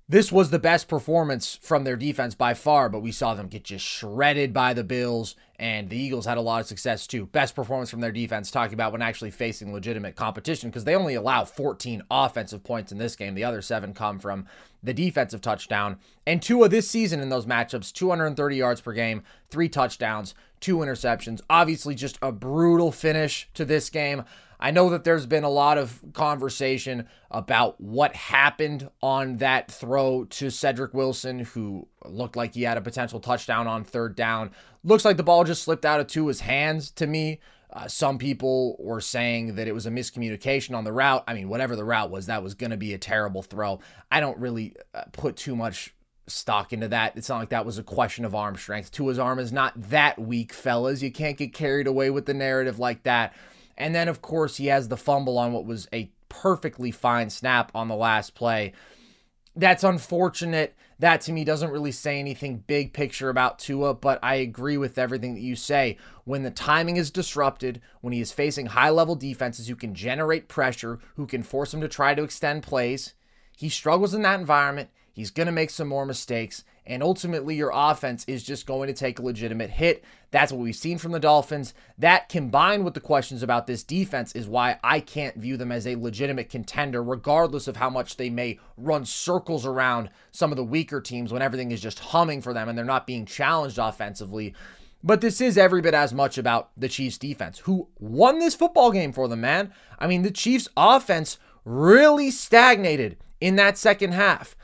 Speaker 7: This was the best performance from their defense by far, but we saw them get just shredded by the Bills, and the Eagles had a lot of success too. Best performance from their defense, talking about when actually facing legitimate competition, because they only allow 14 offensive points in this game. The other seven come from the defensive touchdown. And two of this season in those matchups 230 yards per game, three touchdowns, two interceptions. Obviously, just a brutal finish to this game. I know that there's been a lot of conversation about what happened on that throw to Cedric Wilson, who looked like he had a potential touchdown on third down. Looks like the ball just slipped out of Tua's hands to me. Uh, some people were saying that it was a miscommunication on the route. I mean, whatever the route was, that was going to be a terrible throw. I don't really uh, put too much stock into that. It's not like that was a question of arm strength. Tua's arm is not that weak, fellas. You can't get carried away with the narrative like that. And then, of course, he has the fumble on what was a perfectly fine snap on the last play. That's unfortunate. That to me doesn't really say anything big picture about Tua, but I agree with everything that you say. When the timing is disrupted, when he is facing high level defenses who can generate pressure, who can force him to try to extend plays, he struggles in that environment. He's going to make some more mistakes. And ultimately, your offense is just going to take a legitimate hit. That's what we've seen from the Dolphins. That combined with the questions about this defense is why I can't view them as a legitimate contender, regardless of how much they may run circles around some of the weaker teams when everything is just humming for them and they're not being challenged offensively. But this is every bit as much about the Chiefs defense, who won this football game for them, man. I mean, the Chiefs offense really stagnated in that second half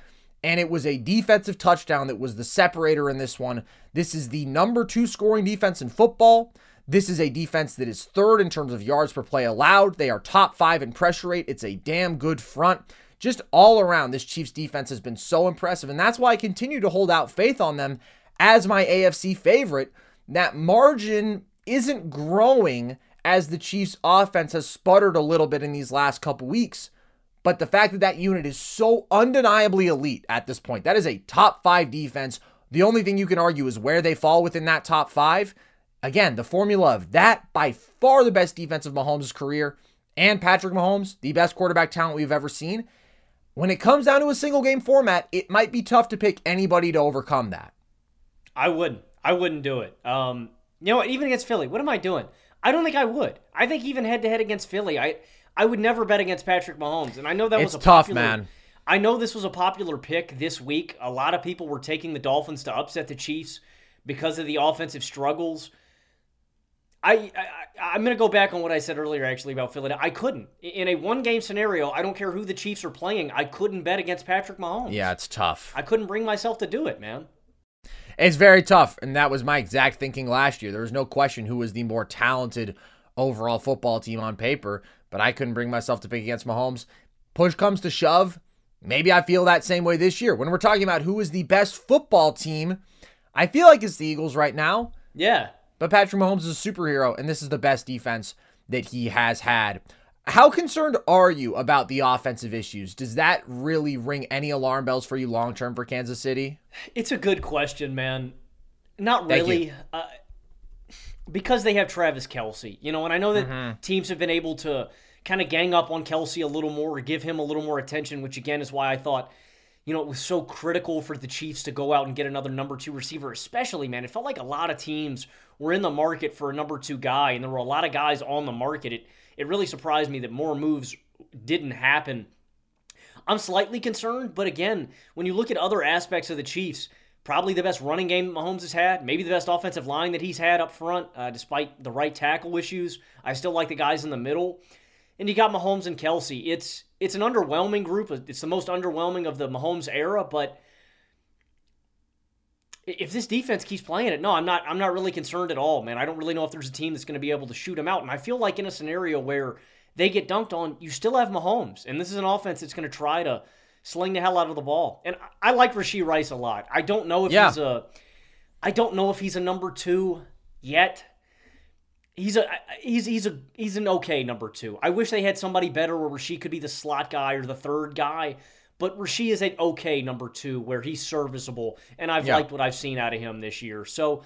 Speaker 7: and it was a defensive touchdown that was the separator in this one. This is the number two scoring defense in football. This is a defense that is third in terms of yards per play allowed. They are top five in pressure rate. It's a damn good front. Just all around, this Chiefs defense has been so impressive. And that's why I continue to hold out faith on them as my AFC favorite. That margin isn't growing as the Chiefs offense has sputtered a little bit in these last couple weeks. But the fact that that unit is so undeniably elite at this point, that is a top five defense. The only thing you can argue is where they fall within that top five. Again, the formula of that by far the best defense of Mahomes' career and Patrick Mahomes, the best quarterback talent we've ever seen. When it comes down to a single game format, it might be tough to pick anybody to overcome that.
Speaker 8: I wouldn't. I wouldn't do it. Um, you know? Even against Philly, what am I doing? I don't think I would. I think even head to head against Philly, I I would never bet against Patrick Mahomes, and I know that
Speaker 7: it's
Speaker 8: was a
Speaker 7: tough,
Speaker 8: popular,
Speaker 7: man.
Speaker 8: I know this was a popular pick this week. A lot of people were taking the Dolphins to upset the Chiefs because of the offensive struggles. I, I am going to go back on what I said earlier actually about Philadelphia. I couldn't in a one game scenario. I don't care who the Chiefs are playing. I couldn't bet against Patrick Mahomes.
Speaker 7: Yeah, it's tough.
Speaker 8: I couldn't bring myself to do it, man.
Speaker 7: It's very tough, and that was my exact thinking last year. There was no question who was the more talented overall football team on paper, but I couldn't bring myself to pick against Mahomes. Push comes to shove, maybe I feel that same way this year. When we're talking about who is the best football team, I feel like it's the Eagles right now.
Speaker 8: Yeah.
Speaker 7: But Patrick Mahomes is a superhero, and this is the best defense that he has had. How concerned are you about the offensive issues? Does that really ring any alarm bells for you long term for Kansas City?
Speaker 8: It's a good question, man. Not really. Uh, because they have Travis Kelce, you know, and I know that mm-hmm. teams have been able to kind of gang up on Kelce a little more or give him a little more attention, which again is why I thought, you know, it was so critical for the Chiefs to go out and get another number two receiver, especially, man. It felt like a lot of teams were in the market for a number two guy, and there were a lot of guys on the market. It it really surprised me that more moves didn't happen. I'm slightly concerned, but again, when you look at other aspects of the Chiefs, probably the best running game that Mahomes has had, maybe the best offensive line that he's had up front, uh, despite the right tackle issues. I still like the guys in the middle. And you got Mahomes and Kelce. It's it's an underwhelming group. It's the most underwhelming of the Mahomes era, but if this defense keeps playing it, no, I'm not. I'm not really concerned at all, man. I don't really know if there's a team that's going to be able to shoot them out. And I feel like in a scenario where they get dunked on, you still have Mahomes, and this is an offense that's going to try to sling the hell out of the ball. And I like Rashee Rice a lot. I don't know if yeah. he's a. I don't know if he's a number two yet. He's a he's he's a he's an okay number two. I wish they had somebody better where Rashee could be the slot guy or the third guy. But Rashee is an okay number two where he's serviceable, and I've yeah. liked what I've seen out of him this year. So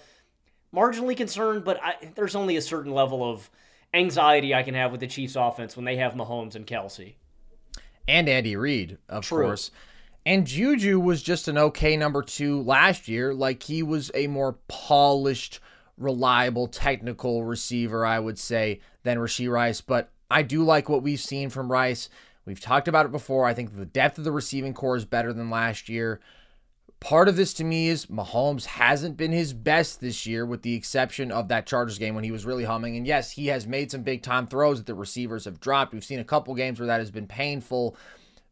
Speaker 8: marginally concerned, but I, there's only a certain level of anxiety I can have with the Chiefs offense when they have Mahomes and Kelce.
Speaker 7: And Andy Reid, of True. course. And Juju was just an okay number two last year. Like he was a more polished, reliable, technical receiver, I would say, than Rashee Rice. But I do like what we've seen from Rice. We've talked about it before. I think the depth of the receiving core is better than last year. Part of this to me is Mahomes hasn't been his best this year, with the exception of that Chargers game when he was really humming. And yes, he has made some big time throws that the receivers have dropped. We've seen a couple games where that has been painful.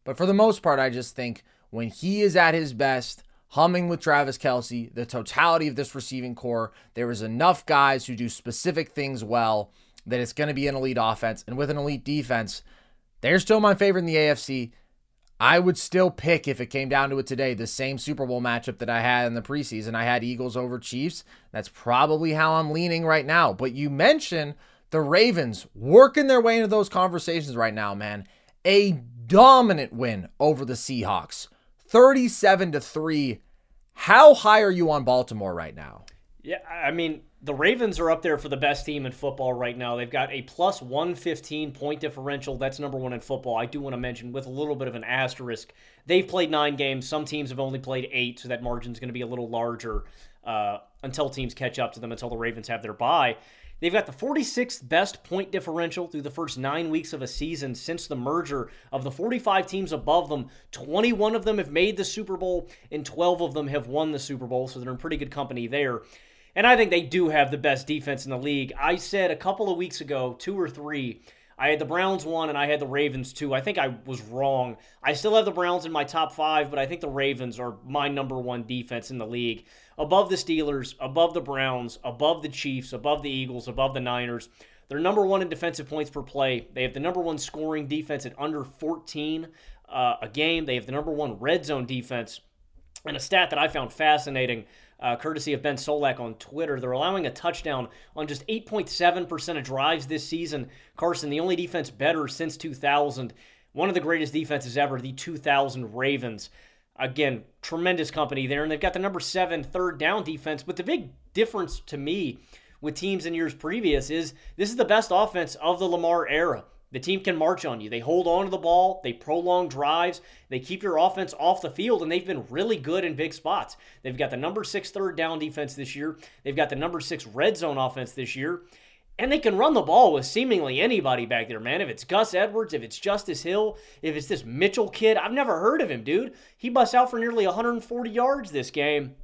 Speaker 7: But for the most part, I just think when he is at his best, humming with Travis Kelce, the totality of this receiving core, there is enough guys who do specific things well that it's going to be an elite offense. And with an elite defense, they're still my favorite in the AFC. I would still pick, if it came down to it today, the same Super Bowl matchup that I had in the preseason. I had Eagles over Chiefs. That's probably how I'm leaning right now. But you mentioned the Ravens working their way into those conversations right now, man. A dominant win over the Seahawks. 37 to 3. How high are you on Baltimore right now?
Speaker 8: Yeah, I mean, the Ravens are up there for the best team in football right now. They've got a plus 115 point differential. That's number one in football. I do want to mention, with a little bit of an asterisk, they've played nine games. Some teams have only played eight, so that margin is going to be a little larger uh, until teams catch up to them, until the Ravens have their bye. They've got the 46th best point differential through the first nine weeks of a season since the merger. Of the 45 teams above them, 21 of them have made the Super Bowl, and 12 of them have won the Super Bowl, so they're in pretty good company there. And I think they do have the best defense in the league. I said a couple of weeks ago, two or three, I had the Browns one and I had the Ravens two. I think I was wrong. I still have the Browns in my top five, but I think the Ravens are my number one defense in the league. Above the Steelers, above the Browns, above the Chiefs, above the Eagles, above the Niners. They're number one in defensive points per play. They have the number one scoring defense at under 14 uh, a game. They have the number one red zone defense. And a stat that I found fascinating uh, courtesy of Ben Solak on Twitter. They're allowing a touchdown on just 8.7% of drives this season. Carson, the only defense better since 2000. One of the greatest defenses ever, the 2000 Ravens. Again, tremendous company there. And they've got the number seven third down defense. But the big difference to me with teams in years previous is this is the best offense of the Lamar era. The team can march on you. They hold on to the ball, they prolong drives, they keep your offense off the field, and they've been really good in big spots. They've got the number six third down defense this year, they've got the number six red zone offense this year, and they can run the ball with seemingly anybody back there, man. If it's Gus Edwards, if it's Justice Hill, if it's this Mitchell kid, I've never heard of him, dude. He busts out for nearly 140 yards this game.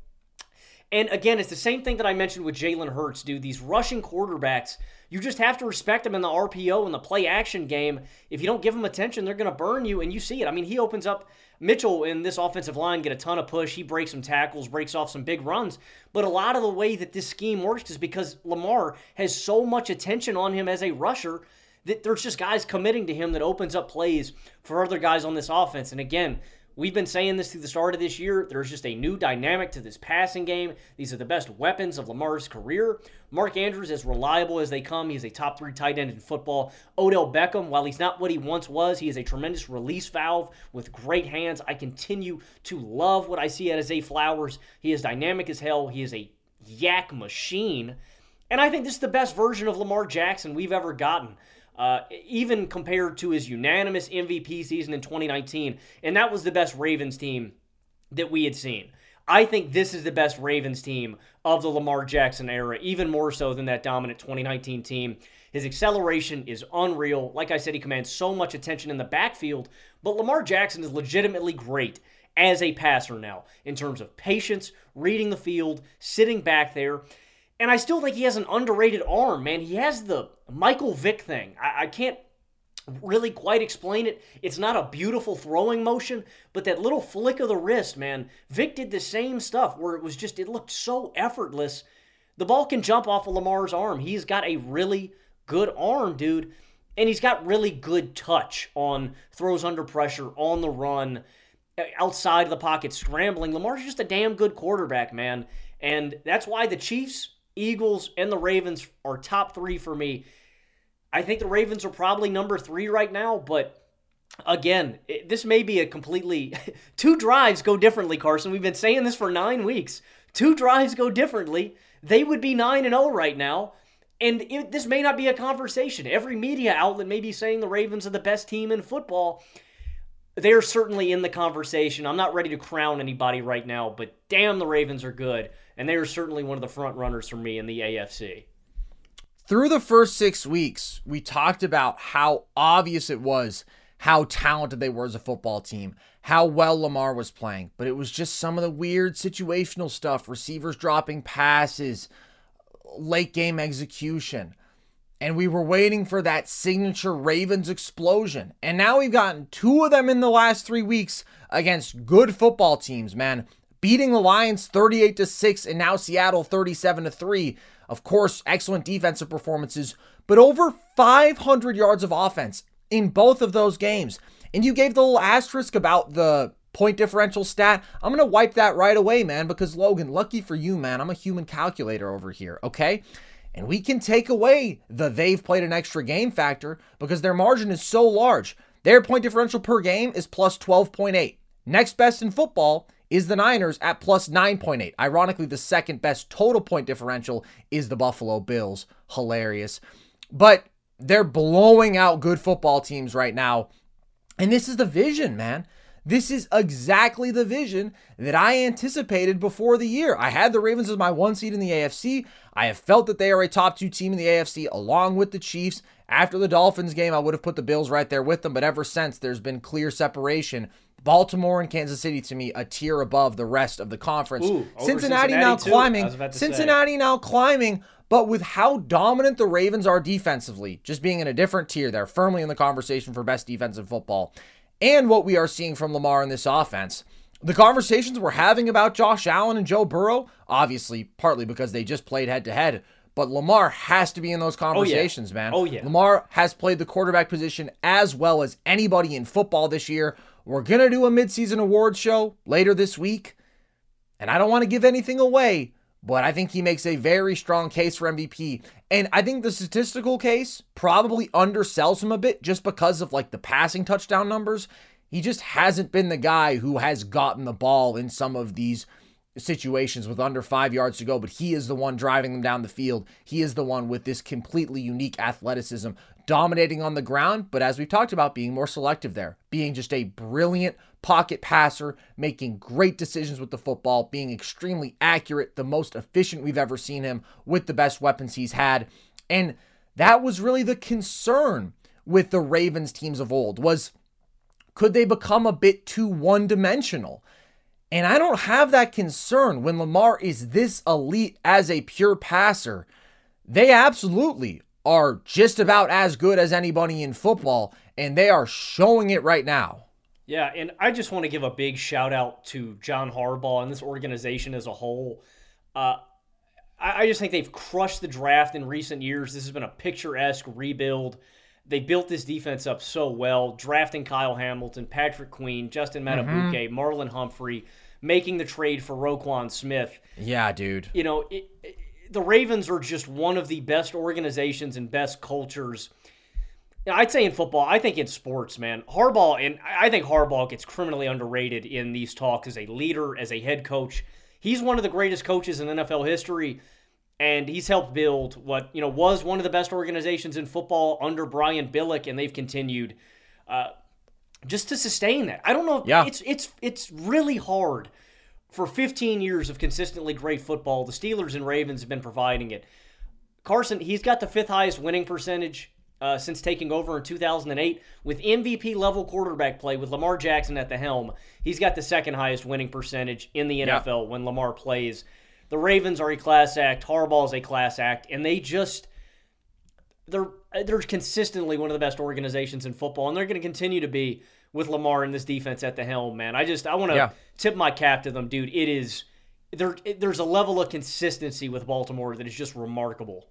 Speaker 8: And again, it's the same thing that I mentioned with Jalen Hurts, dude. These rushing quarterbacks, you just have to respect them in the RPO and the play action game. If you don't give them attention, they're going to burn you, and you see it. I mean, he opens up Mitchell in this offensive line get a ton of push. He breaks some tackles, breaks off some big runs. But a lot of the way that this scheme works is because Lamar has so much attention on him as a rusher that there's just guys committing to him that opens up plays for other guys on this offense. And again, We've been saying this through the start of this year. There's just a new dynamic to this passing game. These are the best weapons of Lamar's career. Mark Andrews, as reliable as they come, he's a top three tight end in football. Odell Beckham, while he's not what he once was, he is a tremendous release valve with great hands. I continue to love what I see out of Zay Flowers. He is dynamic as hell. He is a YAC machine. And I think this is the best version of Lamar Jackson we've ever gotten uh, even compared to his unanimous MVP season in 2019. And that was the best Ravens team that we had seen. I think this is the best Ravens team of the Lamar Jackson era, even more so than that dominant 2019 team. His acceleration is unreal. Like I said, he commands so much attention in the backfield, but Lamar Jackson is legitimately great as a passer now in terms of patience, reading the field, sitting back there. And I still think he has an underrated arm, man. He has the Michael Vick thing. I, I can't really quite explain it. It's not a beautiful throwing motion, but that little flick of the wrist, man. Vick did the same stuff where it was just, it looked so effortless. The ball can jump off of Lamar's arm. He's got a really good arm, dude. And he's got really good touch on throws under pressure, on the run, outside of the pocket, scrambling. Lamar's just a damn good quarterback, man. And that's why the Chiefs Eagles, and the Ravens are top three for me. I think the Ravens are probably number three right now, but again, it, this may be a completely. two drives go differently, Carson. We've been saying this for nine weeks. Two drives go differently. They would be 9 and 0 right now. And it, this may not be a conversation. Every media outlet may be saying the Ravens are the best team in football. They're certainly in the conversation. I'm not ready to crown anybody right now, but damn, the Ravens are good and they are certainly one of the front runners for me in the AFC.
Speaker 7: Through the first six weeks, we talked about how obvious it was how talented they were as a football team, how well Lamar was playing, but it was just some of the weird situational stuff receivers dropping passes, late game execution. And we were waiting for that signature Ravens explosion. And now we've gotten two of them in the last three weeks against good football teams, man beating the Lions 38 to 6 and now Seattle 37 to 3. Of course, excellent defensive performances, but over 500 yards of offense in both of those games. And you gave the little asterisk about the point differential stat. I'm going to wipe that right away, man, because Logan, lucky for you, man, I'm a human calculator over here, okay? And we can take away the they've played an extra game factor because their margin is so large. Their point differential per game is plus 12.8. Next best in football is the Niners at plus 9.8. Ironically, the second best total point differential is the Buffalo Bills. Hilarious. But they're blowing out good football teams right now. And this is the vision, man. This is exactly the vision that I anticipated before the year. I had the Ravens as my one seed in the AFC. I have felt that they are a top two team in the AFC along with the Chiefs. After the Dolphins game, I would have put the Bills right there with them, but ever since, there's been clear separation Baltimore and Kansas City to me a tier above the rest of the conference.
Speaker 8: Ooh,
Speaker 7: Cincinnati,
Speaker 8: Cincinnati,
Speaker 7: now
Speaker 8: too.
Speaker 7: climbing.
Speaker 8: Cincinnati
Speaker 7: say. now climbing, but with how dominant the Ravens are defensively, just being in a different tier, they're firmly in the conversation for best defense in football. And what we are seeing from Lamar in this offense. The conversations we're having about Josh Allen and Joe Burrow, obviously partly because they just played head to head, but Lamar has to be in those conversations,
Speaker 8: oh,
Speaker 7: yeah. man.
Speaker 8: Oh yeah.
Speaker 7: Lamar has played the quarterback position as well as anybody in football this year. We're going to do a midseason awards show later this week. And I don't want to give anything away, but I think he makes a very strong case for MVP. And I think the statistical case probably undersells him a bit just because of like the passing touchdown numbers. He just hasn't been the guy who has gotten the ball in some of these situations with under five yards to go, but he is the one driving them down the field. He is the one with this completely unique athleticism, dominating on the ground, but as we've talked about, being more selective there, being just a brilliant pocket passer, making great decisions with the football, being extremely accurate, the most efficient we've ever seen him with the best weapons he's had. And that was really the concern with the Ravens teams of old was could they become a bit too one-dimensional? And I don't have that concern when Lamar is this elite as a pure passer. They absolutely are just about as good as anybody in football, and they are showing it right now.
Speaker 8: Yeah, and I just want to give a big shout out to John Harbaugh and this organization as a whole. Uh, I, I just think they've crushed the draft in recent years. This has been a picturesque rebuild. They built this defense up so well, drafting Kyle Hamilton, Patrick Queen, Justin Madubuike, mm-hmm. Marlon Humphrey, making the trade for Roquan Smith.
Speaker 7: Yeah, dude.
Speaker 8: You know, it, it, the Ravens are just one of the best organizations and best cultures. I'd say in football, I think in sports, man. Harbaugh, and I think Harbaugh gets criminally underrated in these talks as a leader, as a head coach. He's one of the greatest coaches in NFL history and he's helped build what you know was one of the best organizations in football under Brian Billick, and they've continued uh, just to sustain that. I don't know.
Speaker 7: yeah.
Speaker 8: it's it's it's really hard for 15 years of consistently great football. The Steelers and Ravens have been providing it. Carson, he's got the fifth highest winning percentage uh, since taking over in 2008 with MVP level quarterback play with Lamar Jackson at the helm. He's got the second highest winning percentage in the NFL yeah. when Lamar plays. The Ravens are a class act. Harbaugh is a class act, and they just they're they're consistently one of the best organizations in football, and they're going to continue to be with Lamar and this defense at the helm. Man, I just I want to yeah. tip my cap to them, dude. It is there. There's a level of consistency with Baltimore that is just remarkable.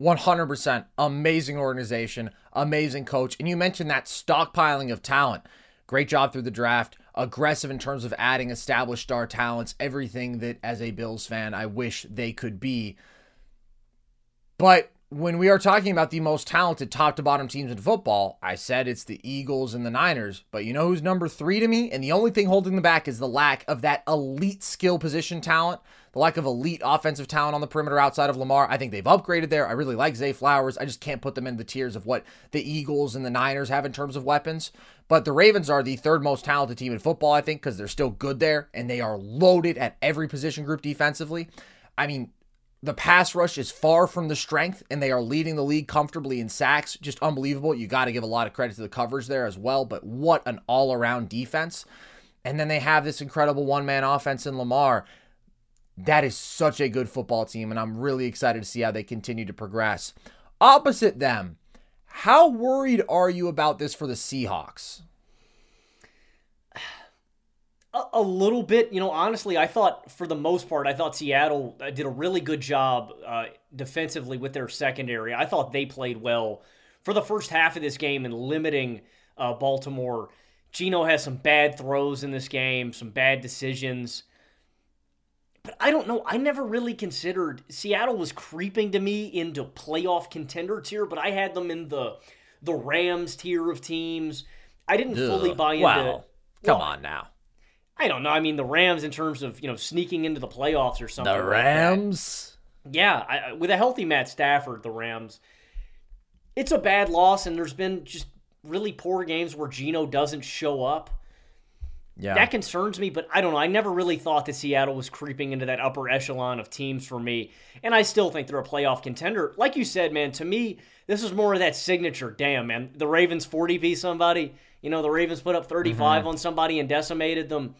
Speaker 7: 100% amazing organization, amazing coach. And you mentioned that stockpiling of talent. Great job through the draft aggressive in terms of adding established star talents, everything that as a Bills fan I wish they could be. But when we are talking about the most talented top to bottom teams in football, I said it's the Eagles and the Niners. But you know who's number three to me? And the only thing holding them back is the lack of that elite skill position talent, the lack of elite offensive talent on the perimeter outside of Lamar. I think they've upgraded there. I really like Zay Flowers. I just can't put them in the tiers of what the Eagles and the Niners have in terms of weapons. But the Ravens are the third most talented team in football, I think, because they're still good there and they are loaded at every position group defensively. I mean, the pass rush is far from the strength, and they are leading the league comfortably in sacks. Just unbelievable. You got to give a lot of credit to the coverage there as well. But what an all around defense. And then they have this incredible one man offense in Lamar. That is such a good football team, and I'm really excited to see how they continue to progress. Opposite them, how worried are you about this for the Seahawks?
Speaker 8: A, a, little bit, you know. Honestly, I thought for the most part, I thought Seattle uh, did a really good job uh, defensively with their secondary. I thought they played well for the first half of this game in limiting uh, Baltimore. Geno has some bad throws in this game, some bad decisions. But I don't know. I never really considered Seattle was creeping to me into playoff contender tier, but I had them in the the Rams tier of teams. I didn't Ugh. fully buy into.
Speaker 7: Wow. Come well, on now.
Speaker 8: I don't know. I mean, the Rams in terms of you know sneaking into the playoffs or something.
Speaker 7: The Rams.
Speaker 8: Like yeah, I, with a healthy Matt Stafford, the Rams. It's a bad loss, and there's been just really poor games where Geno doesn't show up.
Speaker 7: Yeah.
Speaker 8: That concerns me, but I don't know. I never really thought that Seattle was creeping into that upper echelon of teams for me. And I still think they're a playoff contender. Like you said, man, to me, this is more of that signature. Damn, man. The Ravens 40 beat somebody. You know, the Ravens put up 35 mm-hmm. on somebody and decimated them.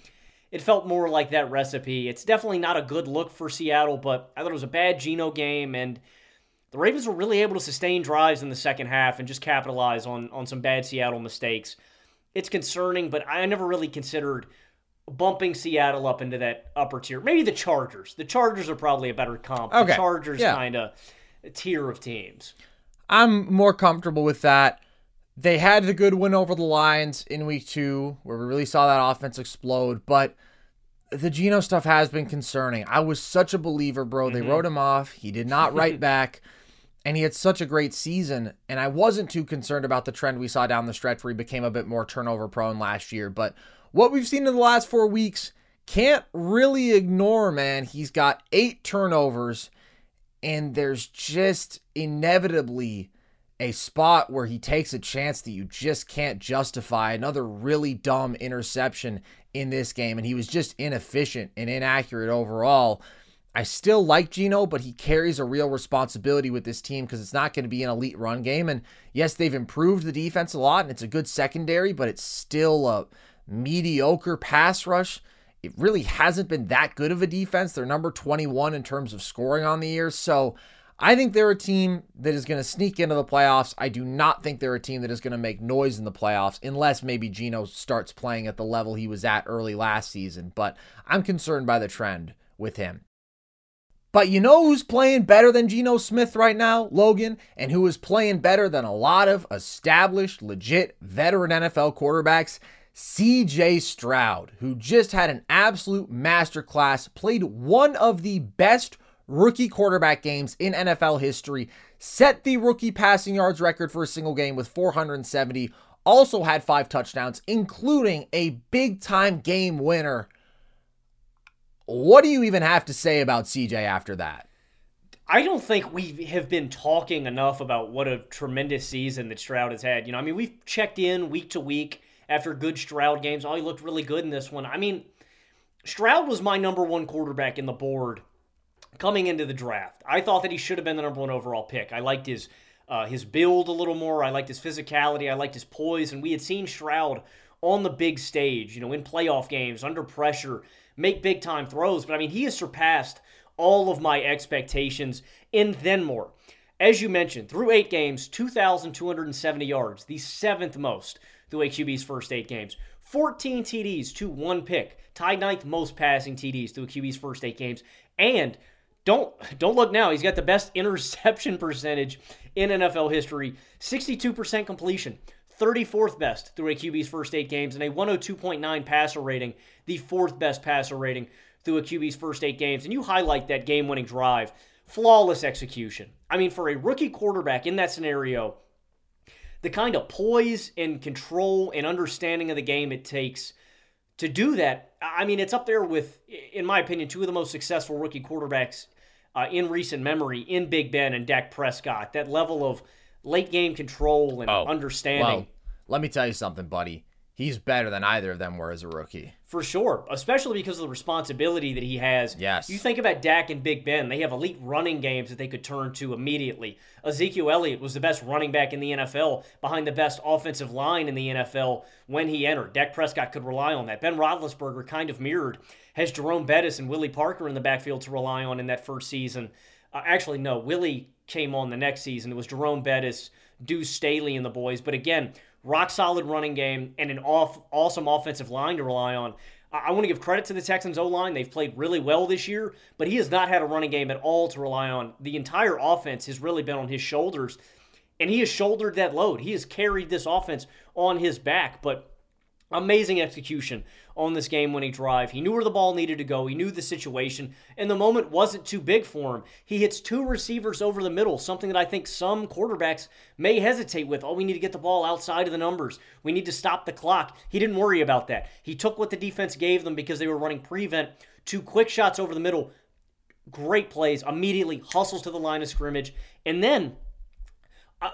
Speaker 8: It felt more like that recipe. It's definitely not a good look for Seattle, but I thought it was a bad Geno game, and the Ravens were really able to sustain drives in the second half and just capitalize on, on some bad Seattle mistakes. It's concerning, but I never really considered bumping Seattle up into that upper tier. Maybe the Chargers. The Chargers are probably a better comp.
Speaker 7: Okay.
Speaker 8: The Chargers
Speaker 7: yeah.
Speaker 8: kind of tier of teams.
Speaker 7: I'm more comfortable with that. They had the good win over the Lions in week two, where we really saw that offense explode, but the Geno stuff has been concerning. I was such a believer, bro. They mm-hmm. wrote him off. He did not write back, and he had such a great season. And I wasn't too concerned about the trend we saw down the stretch where he became a bit more turnover prone last year. But what we've seen in the last four weeks can't really ignore, man. He's got eight turnovers, and there's just inevitably a spot where he takes a chance that you just can't justify. Another really dumb interception in this game, and he was just inefficient and inaccurate overall. I still like Geno, but he carries a real responsibility with this team because it's not going to be an elite run game. And yes, they've improved the defense a lot, and it's a good secondary, but it's still a mediocre pass rush. it really hasn't been that good of a defense. They're number 21 in terms of scoring on the year. So I think they're a team that is going to sneak into the playoffs. I do not think they're a team that is going to make noise in the playoffs unless maybe Geno starts playing at the level he was at early last season. But I'm concerned by the trend with him. But you know who's playing better than Geno Smith right now, Logan, and who is playing better than a lot of established, legit veteran NFL quarterbacks? CJ Stroud, who just had an absolute masterclass, played one of the best rookie quarterback games in NFL history, set the rookie passing yards record for a single game with 470, also had five touchdowns, including a big time game winner. What do you even have to say about CJ after that?
Speaker 8: I don't think we have been talking enough about what a tremendous season that Stroud has had. You know, I mean, we've checked in week to week after good Stroud games. Oh, he looked really good in this one. I mean, Stroud was my number one quarterback in the board coming into the draft. I thought that he should have been the number one overall pick. I liked his uh, his build a little more. I liked his physicality. I liked his poise. And we had seen Stroud on the big stage, you know, in playoff games, under pressure, make big time throws. But I mean, he has surpassed all of my expectations and then more. As you mentioned, through eight games, 2,270 yards, the seventh most through QB's first eight games. 14 TDs to one pick, tied ninth most passing TDs through a QB's first eight games, and don't don't look now. He's got the best interception percentage in NFL history. 62% completion, 34th best through a QB's first eight games, and a 102.9 passer rating, the fourth best passer rating through a QB's first eight games. And you highlight that game-winning drive, flawless execution. I mean, for a rookie quarterback in that scenario, the kind of poise and control and understanding of the game it takes to do that, I mean, it's up there with, in my opinion, two of the most successful rookie quarterbacks uh, in recent memory in Big Ben and Dak Prescott. That level of late game control and oh, understanding. Well,
Speaker 7: let me tell you something, buddy. He's better than either of them were as a rookie.
Speaker 8: For sure, especially because of the responsibility that he has.
Speaker 7: Yes.
Speaker 8: You think about Dak and Big Ben, they have elite running games that they could turn to immediately. Ezekiel Elliott was the best running back in the NFL behind the best offensive line in the NFL when he entered. Dak Prescott could rely on that. Ben Roethlisberger kind of mirrored has Jerome Bettis and Willie Parker in the backfield to rely on in that first season. Uh, actually, no, Willie came on the next season. It was Jerome Bettis, Duce Staley, and the boys. But again, rock solid running game and an off, awesome offensive line to rely on. I, I want to give credit to the Texans O line. They've played really well this year, but he has not had a running game at all to rely on. The entire offense has really been on his shoulders, and he has shouldered that load. He has carried this offense on his back, but Amazing execution on this game winning drive. He knew where the ball needed to go. He knew the situation, and the moment wasn't too big for him. He hits two receivers over the middle, something that I think some quarterbacks may hesitate with. Oh, we need to get the ball outside of the numbers. We need to stop the clock. He didn't worry about that. He took what the defense gave them because they were running prevent, two quick shots over the middle. Great plays, immediately hustles to the line of scrimmage, and then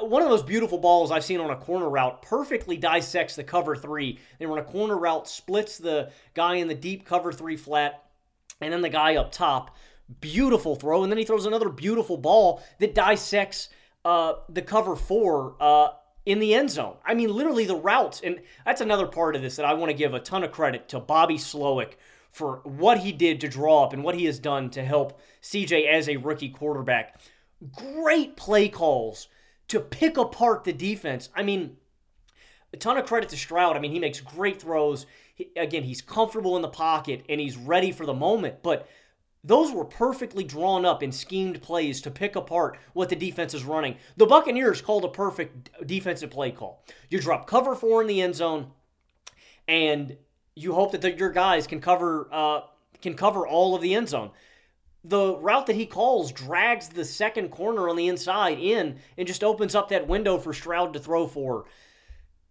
Speaker 8: one of those beautiful balls I've seen on a corner route perfectly dissects the cover three. They run a corner route, splits the guy in the deep cover three flat, and then the guy up top. Beautiful throw, and then he throws another beautiful ball that dissects uh, the cover four uh, in the end zone. I mean, literally the routes, and that's another part of this that I want to give a ton of credit to Bobby Slowik for what he did to draw up and what he has done to help CJ as a rookie quarterback. Great play calls to pick apart the defense. I mean, a ton of credit to Stroud. I mean, he makes great throws. He, again, he's comfortable in the pocket and he's ready for the moment, but those were perfectly drawn up and schemed plays to pick apart what the defense is running. The Buccaneers called a perfect defensive play call. You drop cover four in the end zone, and you hope that the, your guys can cover uh, can cover all of the end zone the route that he calls drags the second corner on the inside in and just opens up that window for Stroud to throw for.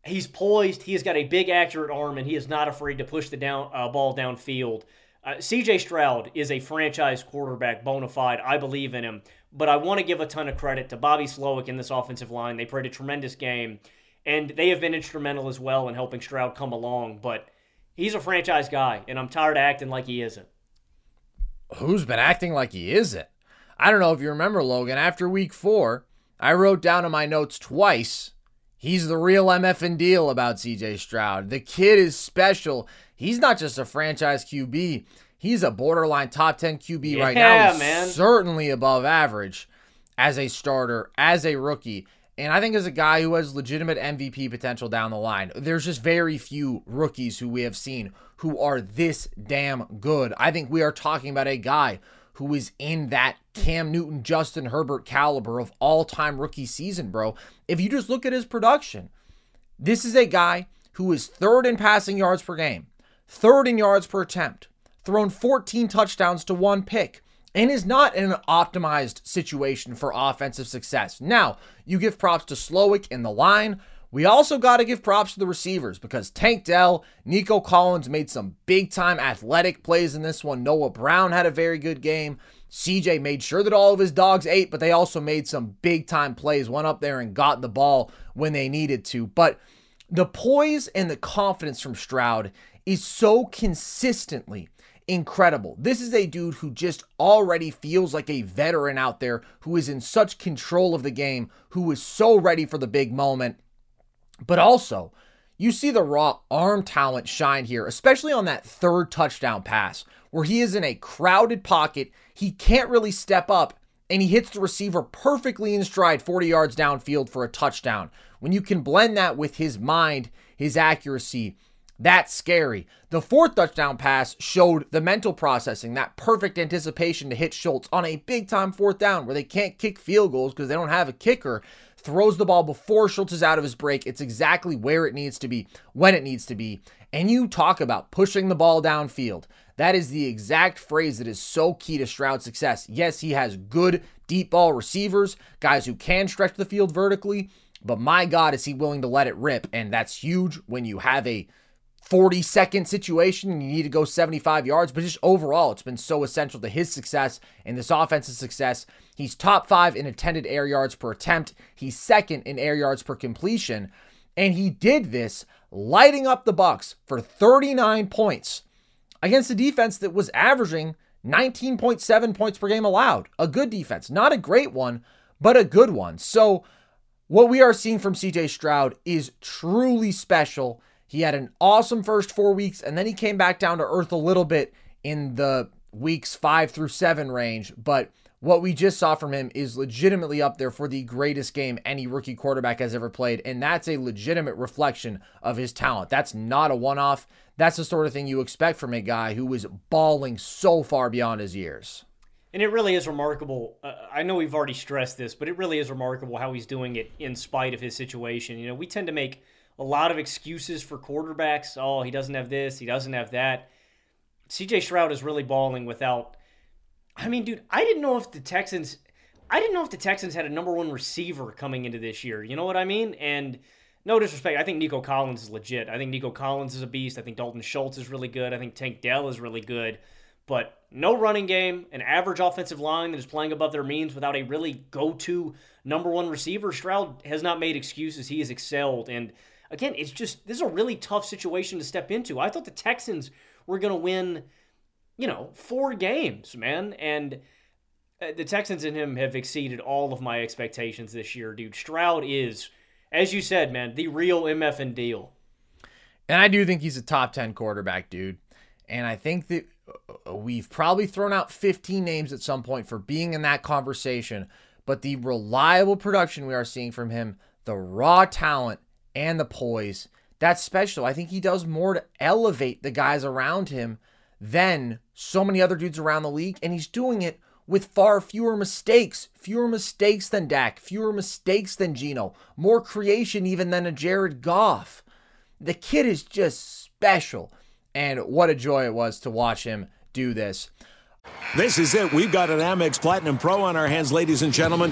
Speaker 8: He's poised. He has got a big, accurate arm, and he is not afraid to push the down uh, ball downfield. Uh, CJ Stroud is a franchise quarterback, bona fide. I believe in him. But I want to give a ton of credit to Bobby Slowik in this offensive line. They played a tremendous game, and they have been instrumental as well in helping Stroud come along. But he's a franchise guy, and I'm tired of acting like he isn't
Speaker 7: who's been acting like he isn't? I don't know if you remember, Logan. After week four, I wrote down in my notes twice He's the real MF and deal about CJ Stroud. The kid is special. He's not just a franchise QB. He's a borderline top 10 QB
Speaker 8: yeah,
Speaker 7: right now.
Speaker 8: He's man.
Speaker 7: certainly above average as a starter, as a rookie. And I think as a guy who has legitimate MVP potential down the line, there's just very few rookies who we have seen who are this damn good. I think we are talking about a guy who is in that Cam Newton, Justin Herbert caliber of all time rookie season, bro. If you just look at his production, this is a guy who is third in passing yards per game, third in yards per attempt, thrown 14 touchdowns to one pick and is not in an optimized situation for offensive success. Now, you give props to Slowik in the line. We also got to give props to the receivers because Tank Dell, Nico Collins made some big time athletic plays in this one. Noah Brown had a very good game. CJ made sure that all of his dogs ate, but they also made some big time plays, went up there and got the ball when they needed to. But the poise and the confidence from Stroud is so consistently incredible. This is a dude who just already feels like a veteran out there who is in such control of the game, who is so ready for the big moment. But also, you see the raw arm talent shine here, especially on that third touchdown pass where he is in a crowded pocket. He can't really step up and he hits the receiver perfectly in stride 40 yards downfield for a touchdown. When you can blend that with his mind, his accuracy, that's scary. The fourth touchdown pass showed the mental processing, that perfect anticipation to hit Schultz on a big time fourth down where they can't kick field goals because they don't have a kicker. Throws the ball before Schultz is out of his break. It's exactly where it needs to be, when it needs to be. And you talk about pushing the ball downfield. That is the exact phrase that is so key to Stroud's success. Yes, he has good deep ball receivers, guys who can stretch the field vertically, but my God, is he willing to let it rip? And that's huge when you have a 40 second situation and you need to go 75 yards. But just overall, it's been so essential to his success and this offensive success. He's top five in intended air yards per attempt, he's second in air yards per completion. And he did this lighting up the Bucks for 39 points against a defense that was averaging 19.7 points per game allowed. A good defense, not a great one, but a good one. So, what we are seeing from CJ Stroud is truly special. He had an awesome first four weeks, and then he came back down to earth a little bit in the weeks five through seven range. But what we just saw from him is legitimately up there for the greatest game any rookie quarterback has ever played. And that's a legitimate reflection of his talent. That's not a one off. That's the sort of thing you expect from a guy who was balling so far beyond his years.
Speaker 8: And it really is remarkable. Uh, I know we've already stressed this, but it really is remarkable how he's doing it in spite of his situation. You know, we tend to make a lot of excuses for quarterbacks. Oh, he doesn't have this, he doesn't have that. CJ Stroud is really balling without. I mean, dude, I didn't know if the Texans. I didn't know if the Texans had a number one receiver coming into this year. You know what I mean? And no disrespect, I think Nico Collins is legit. I think Nico Collins is a beast. I think Dalton Schultz is really good. I think Tank Dell is really good. But no running game, an average offensive line that is playing above their means without a really go to number one receiver. Stroud has not made excuses. He has excelled. And again, it's just this is a really tough situation to step into. I thought the Texans were going to win, you know, four games, man, and uh, the Texans and him have exceeded all of my expectations this year, dude. Stroud is, as you said, man, the real MF and deal.
Speaker 7: And I do think he's a top 10 quarterback, dude. And I think that uh, we've probably thrown out 15 names at some point for being in that conversation, but the reliable production we are seeing from him, the raw talent, and the poise. That's special. I think he does more to elevate the guys around him than so many other dudes around the league. And he's doing it with far fewer mistakes, fewer mistakes than Dak, fewer mistakes than Geno, more creation even than a Jared Goff. The kid is just special. And what a joy it was to watch him do this.
Speaker 5: This is it. We've got an Amex Platinum Pro on our hands, ladies and gentlemen.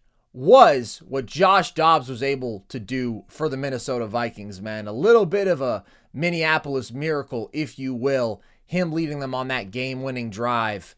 Speaker 7: was what Josh Dobbs was able to do for the Minnesota Vikings, man. A little bit of a Minneapolis miracle, if you will, him leading them on that game winning drive.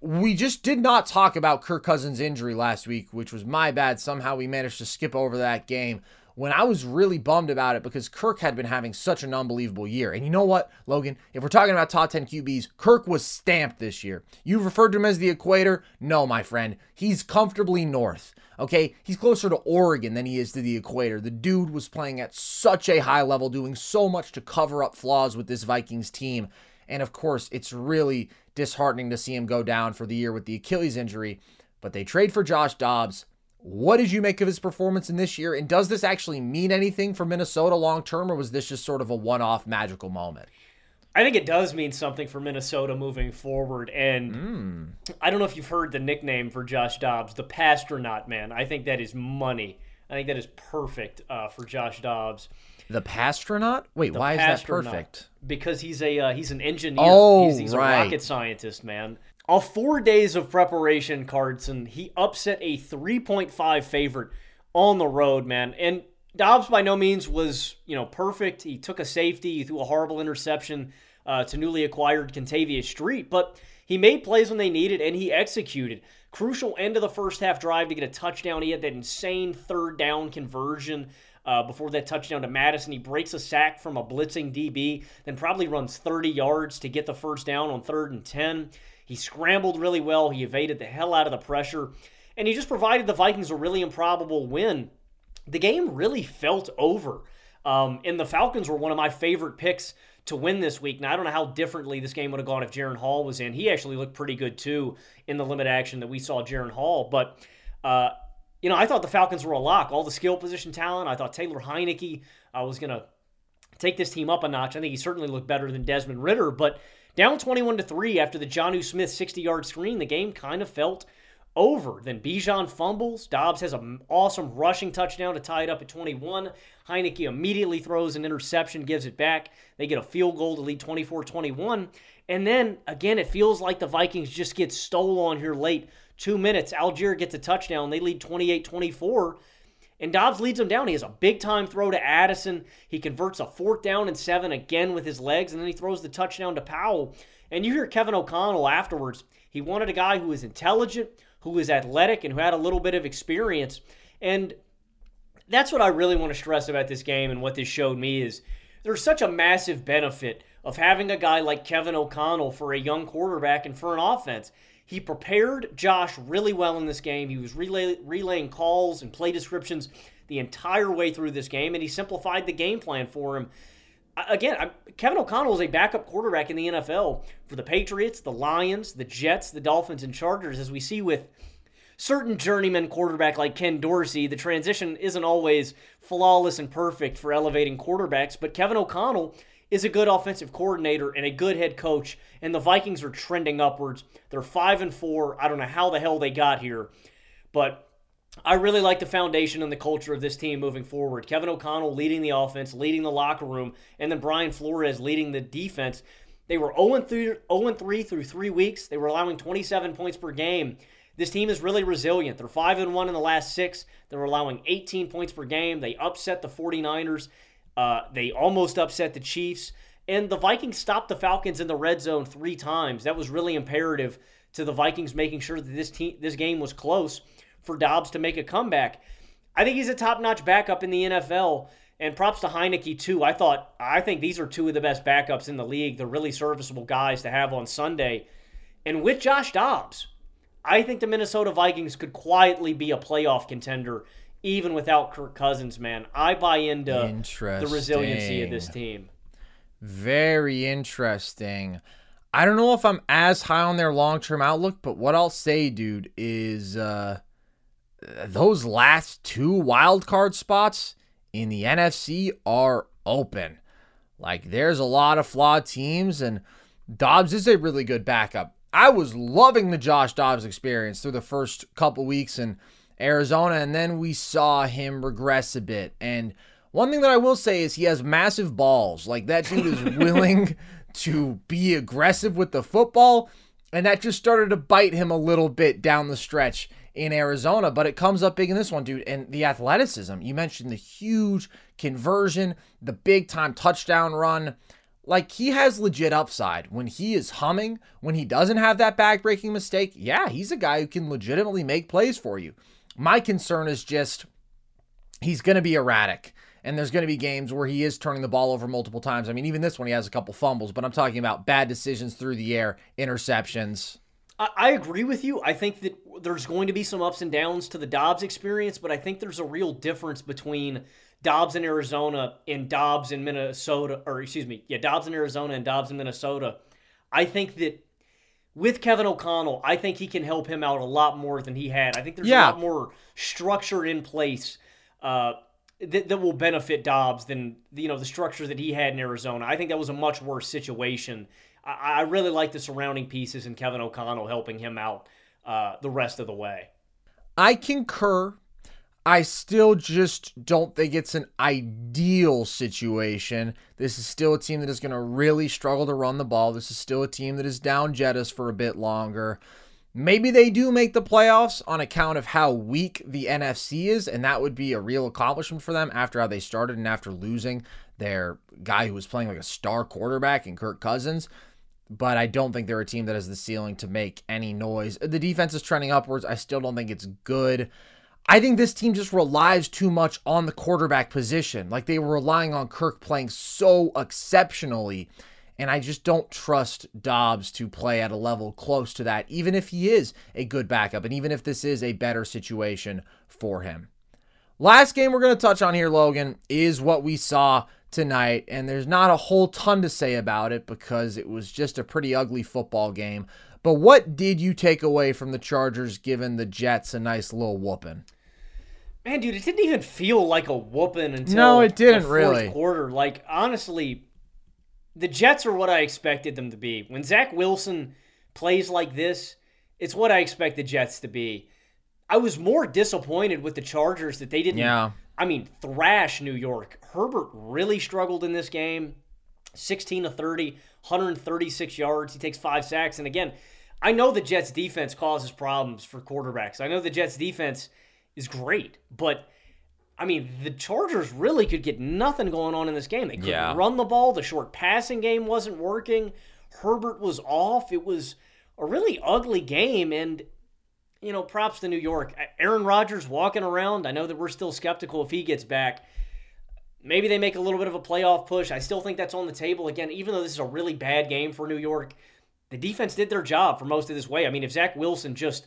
Speaker 7: We just did not talk about Kirk Cousins' injury last week, which was my bad. Somehow we managed to skip over that game when I was really bummed about it because Kirk had been having such an unbelievable year. And you know what, Logan? If we're talking about top 10 QBs, Kirk was stamped this year. You've referred to him as the equator. No, my friend. He's comfortably north. Okay, he's closer to Oregon than he is to the equator. The dude was playing at such a high level, doing so much to cover up flaws with this Vikings team. And of course, it's really disheartening to see him go down for the year with the Achilles injury. But they trade for Josh Dobbs. What did you make of his performance in this year? And does this actually mean anything for Minnesota long term, or was this just sort of a one off magical moment?
Speaker 8: I think it does mean something for Minnesota moving forward. And
Speaker 7: mm.
Speaker 8: I don't know if you've heard the nickname for Josh Dobbs, the Passtronaut man. I think that is money. I think that is perfect uh, for Josh Dobbs.
Speaker 7: The Passtronaut? Wait, the why is that perfect?
Speaker 8: Because he's a uh, he's an engineer.
Speaker 7: Oh,
Speaker 8: he's, he's
Speaker 7: right.
Speaker 8: a rocket scientist, man. Off four days of preparation, Carson, he upset a 3.5 favorite on the road, man. And Dobbs by no means was, you know, perfect. He took a safety, he threw a horrible interception uh, to newly acquired Kentavius Street, but he made plays when they needed and he executed. Crucial end of the first half drive to get a touchdown. He had that insane third down conversion. Uh, before that touchdown to Addison. He breaks a sack from a blitzing DB, then probably runs 30 yards to get the first down on third and 10. He scrambled really well. He evaded the hell out of the pressure, and he just provided the Vikings a really improbable win. The game really felt over. Um, and the Falcons were one of my favorite picks to win this week. Now, I don't know how differently this game would have gone if Jaren Hall was in. He actually looked pretty good, too, in the limit action that we saw Jaren Hall. But, uh, you know, I thought the Falcons were a lock. All the skill position talent. I thought Taylor Heinicke uh, was going to take this team up a notch. I think he certainly looked better than Desmond Ridder. But down 21 to 3 after the Jonnu Smith 60 yard screen, the game kind of felt over. Then Bijan fumbles. Dobbs has an awesome rushing touchdown to tie it up at 21. Heinicke immediately throws an interception, gives it back. They get a field goal to lead 24 21. And then, again, it feels like the Vikings just get stole on here late. Two minutes, Allgeier gets a touchdown. They lead 28 24. And Dobbs leads them down. He has a big time throw to Addison. He converts a fourth down and seven again with his legs, and then he throws the touchdown to Powell. And you hear Kevin O'Connell afterwards. He wanted a guy who was intelligent, who was athletic, and who had a little bit of experience. And that's what I really want to stress about this game and what this showed me is there's such a massive benefit of having a guy like Kevin O'Connell for a young quarterback and for an offense. He prepared Josh really well in this game. He was relay, relaying calls and play descriptions the entire way through this game, and he simplified the game plan for him. Again, I'm, Kevin O'Connell is a backup quarterback in the NFL for the Patriots, the Lions, the Jets, the Dolphins, and Chargers. As we see with certain journeyman quarterback like Ken Dorsey, the transition isn't always flawless and perfect for elevating quarterbacks, but Kevin O'Connell is a good offensive coordinator and a good head coach, and the Vikings are trending upwards. They're 5 and 4. I don't know how the hell they got here, but I really like the foundation and the culture of this team moving forward. Kevin O'Connell leading the offense, leading the locker room, and then Brian Flores leading the defense. They were 0 3 through three weeks. They were allowing 27 points per game. This team is really resilient. They're 5 and 1 in the last six. They're allowing 18 points per game. They upset the 49ers. Uh, they almost upset the Chiefs. And the Vikings stopped the Falcons in the red zone three times. That was really imperative to the Vikings making sure that this team, this game was close for Dobbs to make a comeback. I think he's a top-notch backup in the NFL. And props to Heinicke too. I thought I think these are two of the best backups in the league. They're really serviceable guys to have on Sunday. And with Josh Dobbs, I think the Minnesota Vikings could quietly be a playoff contender even without Kirk Cousins, man. I buy into the resiliency of this team.
Speaker 7: Very interesting. I don't know if I'm as high on their long term outlook, but what I'll say, dude, is uh, those last two wild card spots in the NFC are open. Like, there's a lot of flawed teams, and Dobbs is a really good backup. I was loving the Josh Dobbs experience through the first couple weeks in Arizona, and then we saw him regress a bit. And one thing that I will say is he has massive balls. Like that dude is willing to be aggressive with the football, and that just started to bite him a little bit down the stretch in Arizona, but it comes up big in this one, dude. And the athleticism, you mentioned the huge conversion, the big time touchdown run. Like he has legit upside when he is humming, when he doesn't have that backbreaking mistake. Yeah, he's a guy who can legitimately make plays for you. My concern is just he's going to be erratic. And there's going to be games where he is turning the ball over multiple times. I mean, even this one, he has a couple fumbles, but I'm talking about bad decisions through the air, interceptions.
Speaker 8: I agree with you. I think that there's going to be some ups and downs to the Dobbs experience, but I think there's a real difference between Dobbs in Arizona and Dobbs in Minnesota, or excuse me, yeah, Dobbs in Arizona and Dobbs in Minnesota. I think that with Kevin O'Connell, I think he can help him out a lot more than he had. I think there's yeah. a lot more structure in place uh, that, that will benefit Dobbs than you know the structure that he had in Arizona. I think that was a much worse situation. I, I really like the surrounding pieces and Kevin O'Connell helping him out uh, the rest of the way.
Speaker 7: I concur I still just don't think it's an ideal situation. This is still a team that is going to really struggle to run the ball. This is still a team that is down Jettis for a bit longer. Maybe they do make the playoffs on account of how weak the NFC is, and that would be a real accomplishment for them after how they started and after losing their guy who was playing like a star quarterback in Kirk Cousins. But I don't think they're a team that has the ceiling to make any noise. The defense is trending upwards. I still don't think it's good. I think this team just relies too much on the quarterback position. Like they were relying on Kirk playing so exceptionally. And I just don't trust Dobbs to play at a level close to that, even if he is a good backup and even if this is a better situation for him. Last game we're going to touch on here, Logan, is what we saw tonight. And there's not a whole ton to say about it because it was just a pretty ugly football game. But what did you take away from the Chargers giving the Jets a nice little whooping?
Speaker 8: Man, dude, it didn't even feel like a whooping until
Speaker 7: no, it didn't
Speaker 8: the
Speaker 7: really.
Speaker 8: quarter. Like honestly, the Jets are what I expected them to be. When Zach Wilson plays like this, it's what I expect the Jets to be. I was more disappointed with the Chargers that they didn't.
Speaker 7: Yeah.
Speaker 8: I mean, thrash New York. Herbert really struggled in this game. 16 to 30, 136 yards. He takes five sacks. And again, I know the Jets defense causes problems for quarterbacks. I know the Jets defense is great. But I mean, the Chargers really could get nothing going on in this game. They couldn't yeah. run the ball. The short passing game wasn't working. Herbert was off. It was a really ugly game. And, you know, props to New York. Aaron Rodgers walking around. I know that we're still skeptical if he gets back. Maybe they make a little bit of a playoff push. I still think that's on the table. Again, even though this is a really bad game for New York, the defense did their job for most of this way. I mean, if Zach Wilson just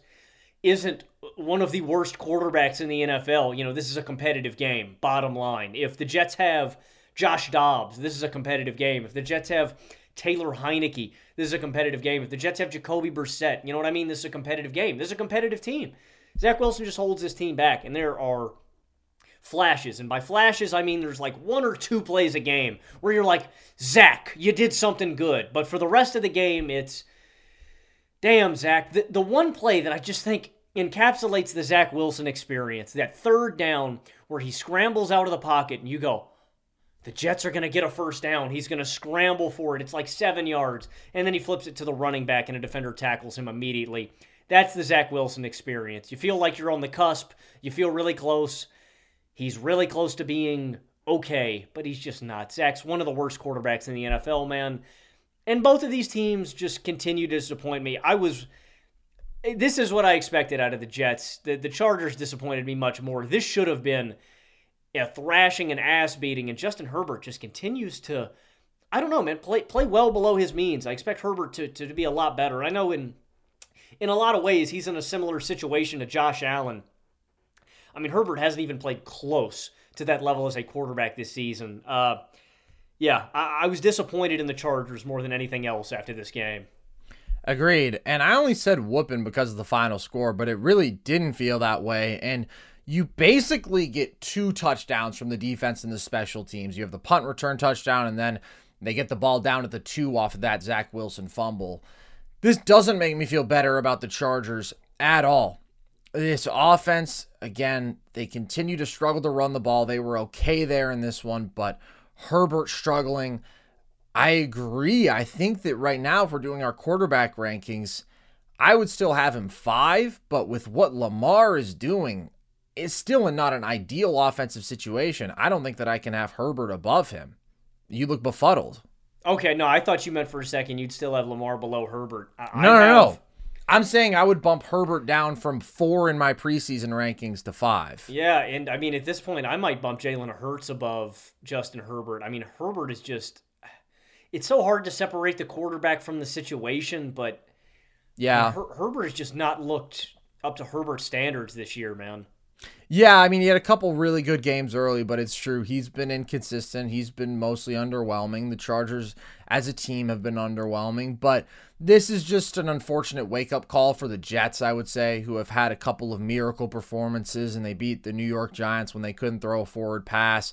Speaker 8: isn't one of the worst quarterbacks in the NFL. You know, this is a competitive game, bottom line. If the Jets have Josh Dobbs, this is a competitive game. If the Jets have Taylor Heinicke, this is a competitive game. If the Jets have Jacoby Brissett, you know what I mean? This is a competitive game. This is a competitive team. Zach Wilson just holds this team back, and there are flashes. And by flashes, I mean there's like one or two plays a game where you're like, Zach, you did something good. But for the rest of the game, it's, damn, Zach. The, the one play that I just think encapsulates the Zach Wilson experience, that third down where he scrambles out of the pocket and you go, the Jets are going to get a first down. He's going to scramble for it. It's like seven yards. And then he flips it to the running back, and a defender tackles him immediately. That's the Zach Wilson experience. You feel like you're on the cusp. You feel really close. He's really close to being okay, but he's just not. Zach's one of the worst quarterbacks in the NFL, man. And both of these teams just continue to disappoint me. I was. This is what I expected out of the Jets. The, the Chargers disappointed me much more. This should have been a thrashing and ass beating, and Justin Herbert just continues to. I don't know, man. Play play well below his means. I expect Herbert to, to, to be a lot better. I know in in a lot of ways he's in a similar situation to Josh Allen I mean, Herbert hasn't even played close to that level as a quarterback this season. Uh, yeah, I, I was disappointed in the Chargers more than anything else after this game.
Speaker 7: Agreed. And I only said whooping because of the final score, but it really didn't feel that way. And you basically get two touchdowns from the defense and the special teams. You have the punt return touchdown, and then they get the ball down at the two off of that Zach Wilson fumble. This doesn't make me feel better about the Chargers at all this offense, again, they continue to struggle to run the ball. They were okay there in this one, but Herbert struggling. I agree. I think that right now, if we're doing our quarterback rankings, I would still have him five, but with what Lamar is doing, it's still in not an ideal offensive situation. I don't think that I can have Herbert above him. You look befuddled.
Speaker 8: Okay, no, I thought you meant for a second you'd still have Lamar below Herbert. I,
Speaker 7: no,
Speaker 8: I
Speaker 7: no,
Speaker 8: have,
Speaker 7: no. I'm saying I would bump Herbert down from four in my preseason rankings to five.
Speaker 8: Yeah, and I mean at this point I might bump Jalen Hurts above Justin Herbert. I mean Herbert is just it's so hard to separate the quarterback from the situation, but
Speaker 7: yeah,
Speaker 8: Her- Herbert has just not looked up to Herbert standards this year, man.
Speaker 7: Yeah, I mean, he had a couple really good games early, but it's true. He's been inconsistent. He's been mostly underwhelming. The Chargers as a team have been underwhelming, but this is just an unfortunate wake up call for the Jets, I would say, who have had a couple of miracle performances and they beat the New York Giants when they couldn't throw a forward pass.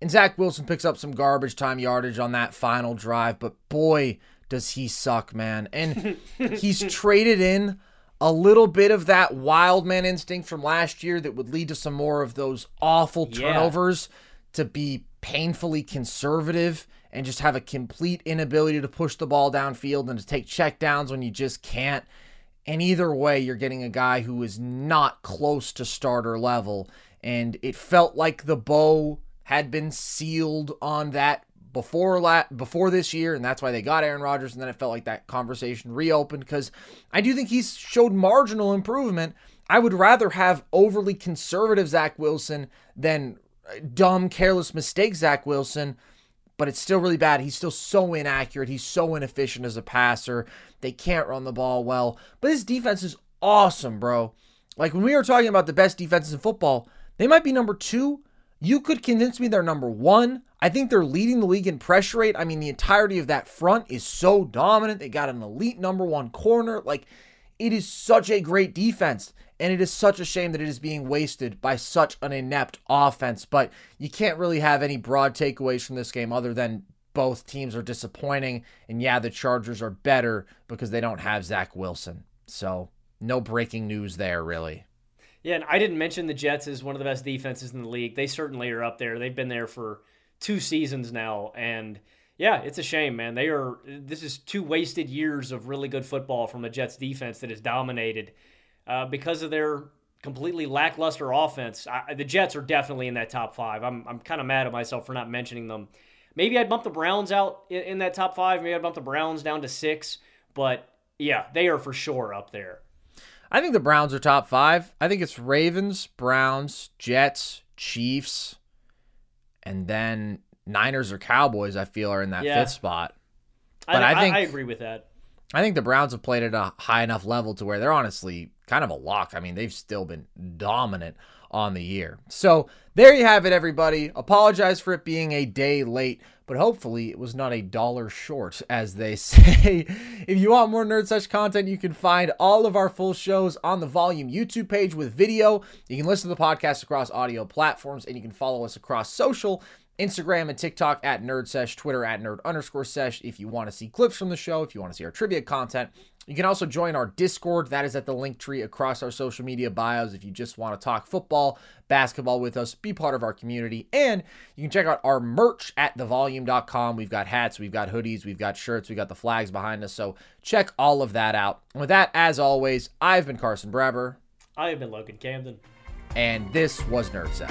Speaker 7: And Zach Wilson picks up some garbage time yardage on that final drive, but boy, does he suck, man. And he's traded in a little bit of that wild man instinct from last year that would lead to some more of those awful turnovers yeah. to be painfully conservative and just have a complete inability to push the ball downfield and to take checkdowns when you just can't. And either way, you're getting a guy who is not close to starter level. And it felt like the bow had been sealed on that before la- before this year, and that's why they got Aaron Rodgers. And then it felt like that conversation reopened because I do think he's showed marginal improvement. I would rather have overly conservative Zach Wilson than uh, dumb, careless mistake Zach Wilson. But it's still really bad. He's still so inaccurate. He's so inefficient as a passer. They can't run the ball well. But his defense is awesome, bro. Like when we were talking about the best defenses in football, they might be number two. You could convince me they're number one. I think they're leading the league in pressure rate. I mean, the entirety of that front is so dominant. They got an elite number one corner. Like, it is such a great defense. And it is such a shame that it is being wasted by such an inept offense. But you can't really have any broad takeaways from this game other than both teams are disappointing. And yeah, the Chargers are better because they don't have Zach Wilson. So, no breaking news there, really.
Speaker 8: Yeah, and I didn't mention the Jets as one of the best defenses in the league. They certainly are up there. They've been there for two seasons now, and yeah, it's a shame, man. They are. This is two wasted years of really good football from a Jets defense that is dominated uh, because of their completely lackluster offense. I, the Jets are definitely in that top five. I'm I'm kind of mad at myself for not mentioning them. Maybe I'd bump the Browns out in, in that top five. Maybe I'd bump the Browns down to six. But yeah, they are for sure up there.
Speaker 7: I think the Browns are top five. I think it's Ravens, Browns, Jets, Chiefs, and then Niners or Cowboys. I feel are in that yeah. fifth spot.
Speaker 8: But I, I think I, I agree with that.
Speaker 7: I think the Browns have played at a high enough level to where they're honestly kind of a lock. I mean, they've still been dominant on the year. So there you have it, everybody. Apologize for it being a day late, but hopefully it was not a dollar short, as they say. if you want more Nerd Sesh content, you can find all of our full shows on the Volume YouTube page with video. You can listen to the podcast across audio platforms, and you can follow us across social Instagram and TikTok at Nerd Sesh, Twitter at Nerd underscore Sesh if you want to see clips from the show, if you want to see our trivia content. You can also join our Discord. That is at the link tree across our social media bios if you just want to talk football, basketball with us, be part of our community. And you can check out our merch at thevolume.com. We've got hats, we've got hoodies, we've got shirts, we've got the flags behind us. So check all of that out. And with that, as always, I've been Carson Brabber.
Speaker 8: I have been Logan Camden.
Speaker 7: And this was Nerd Sesh.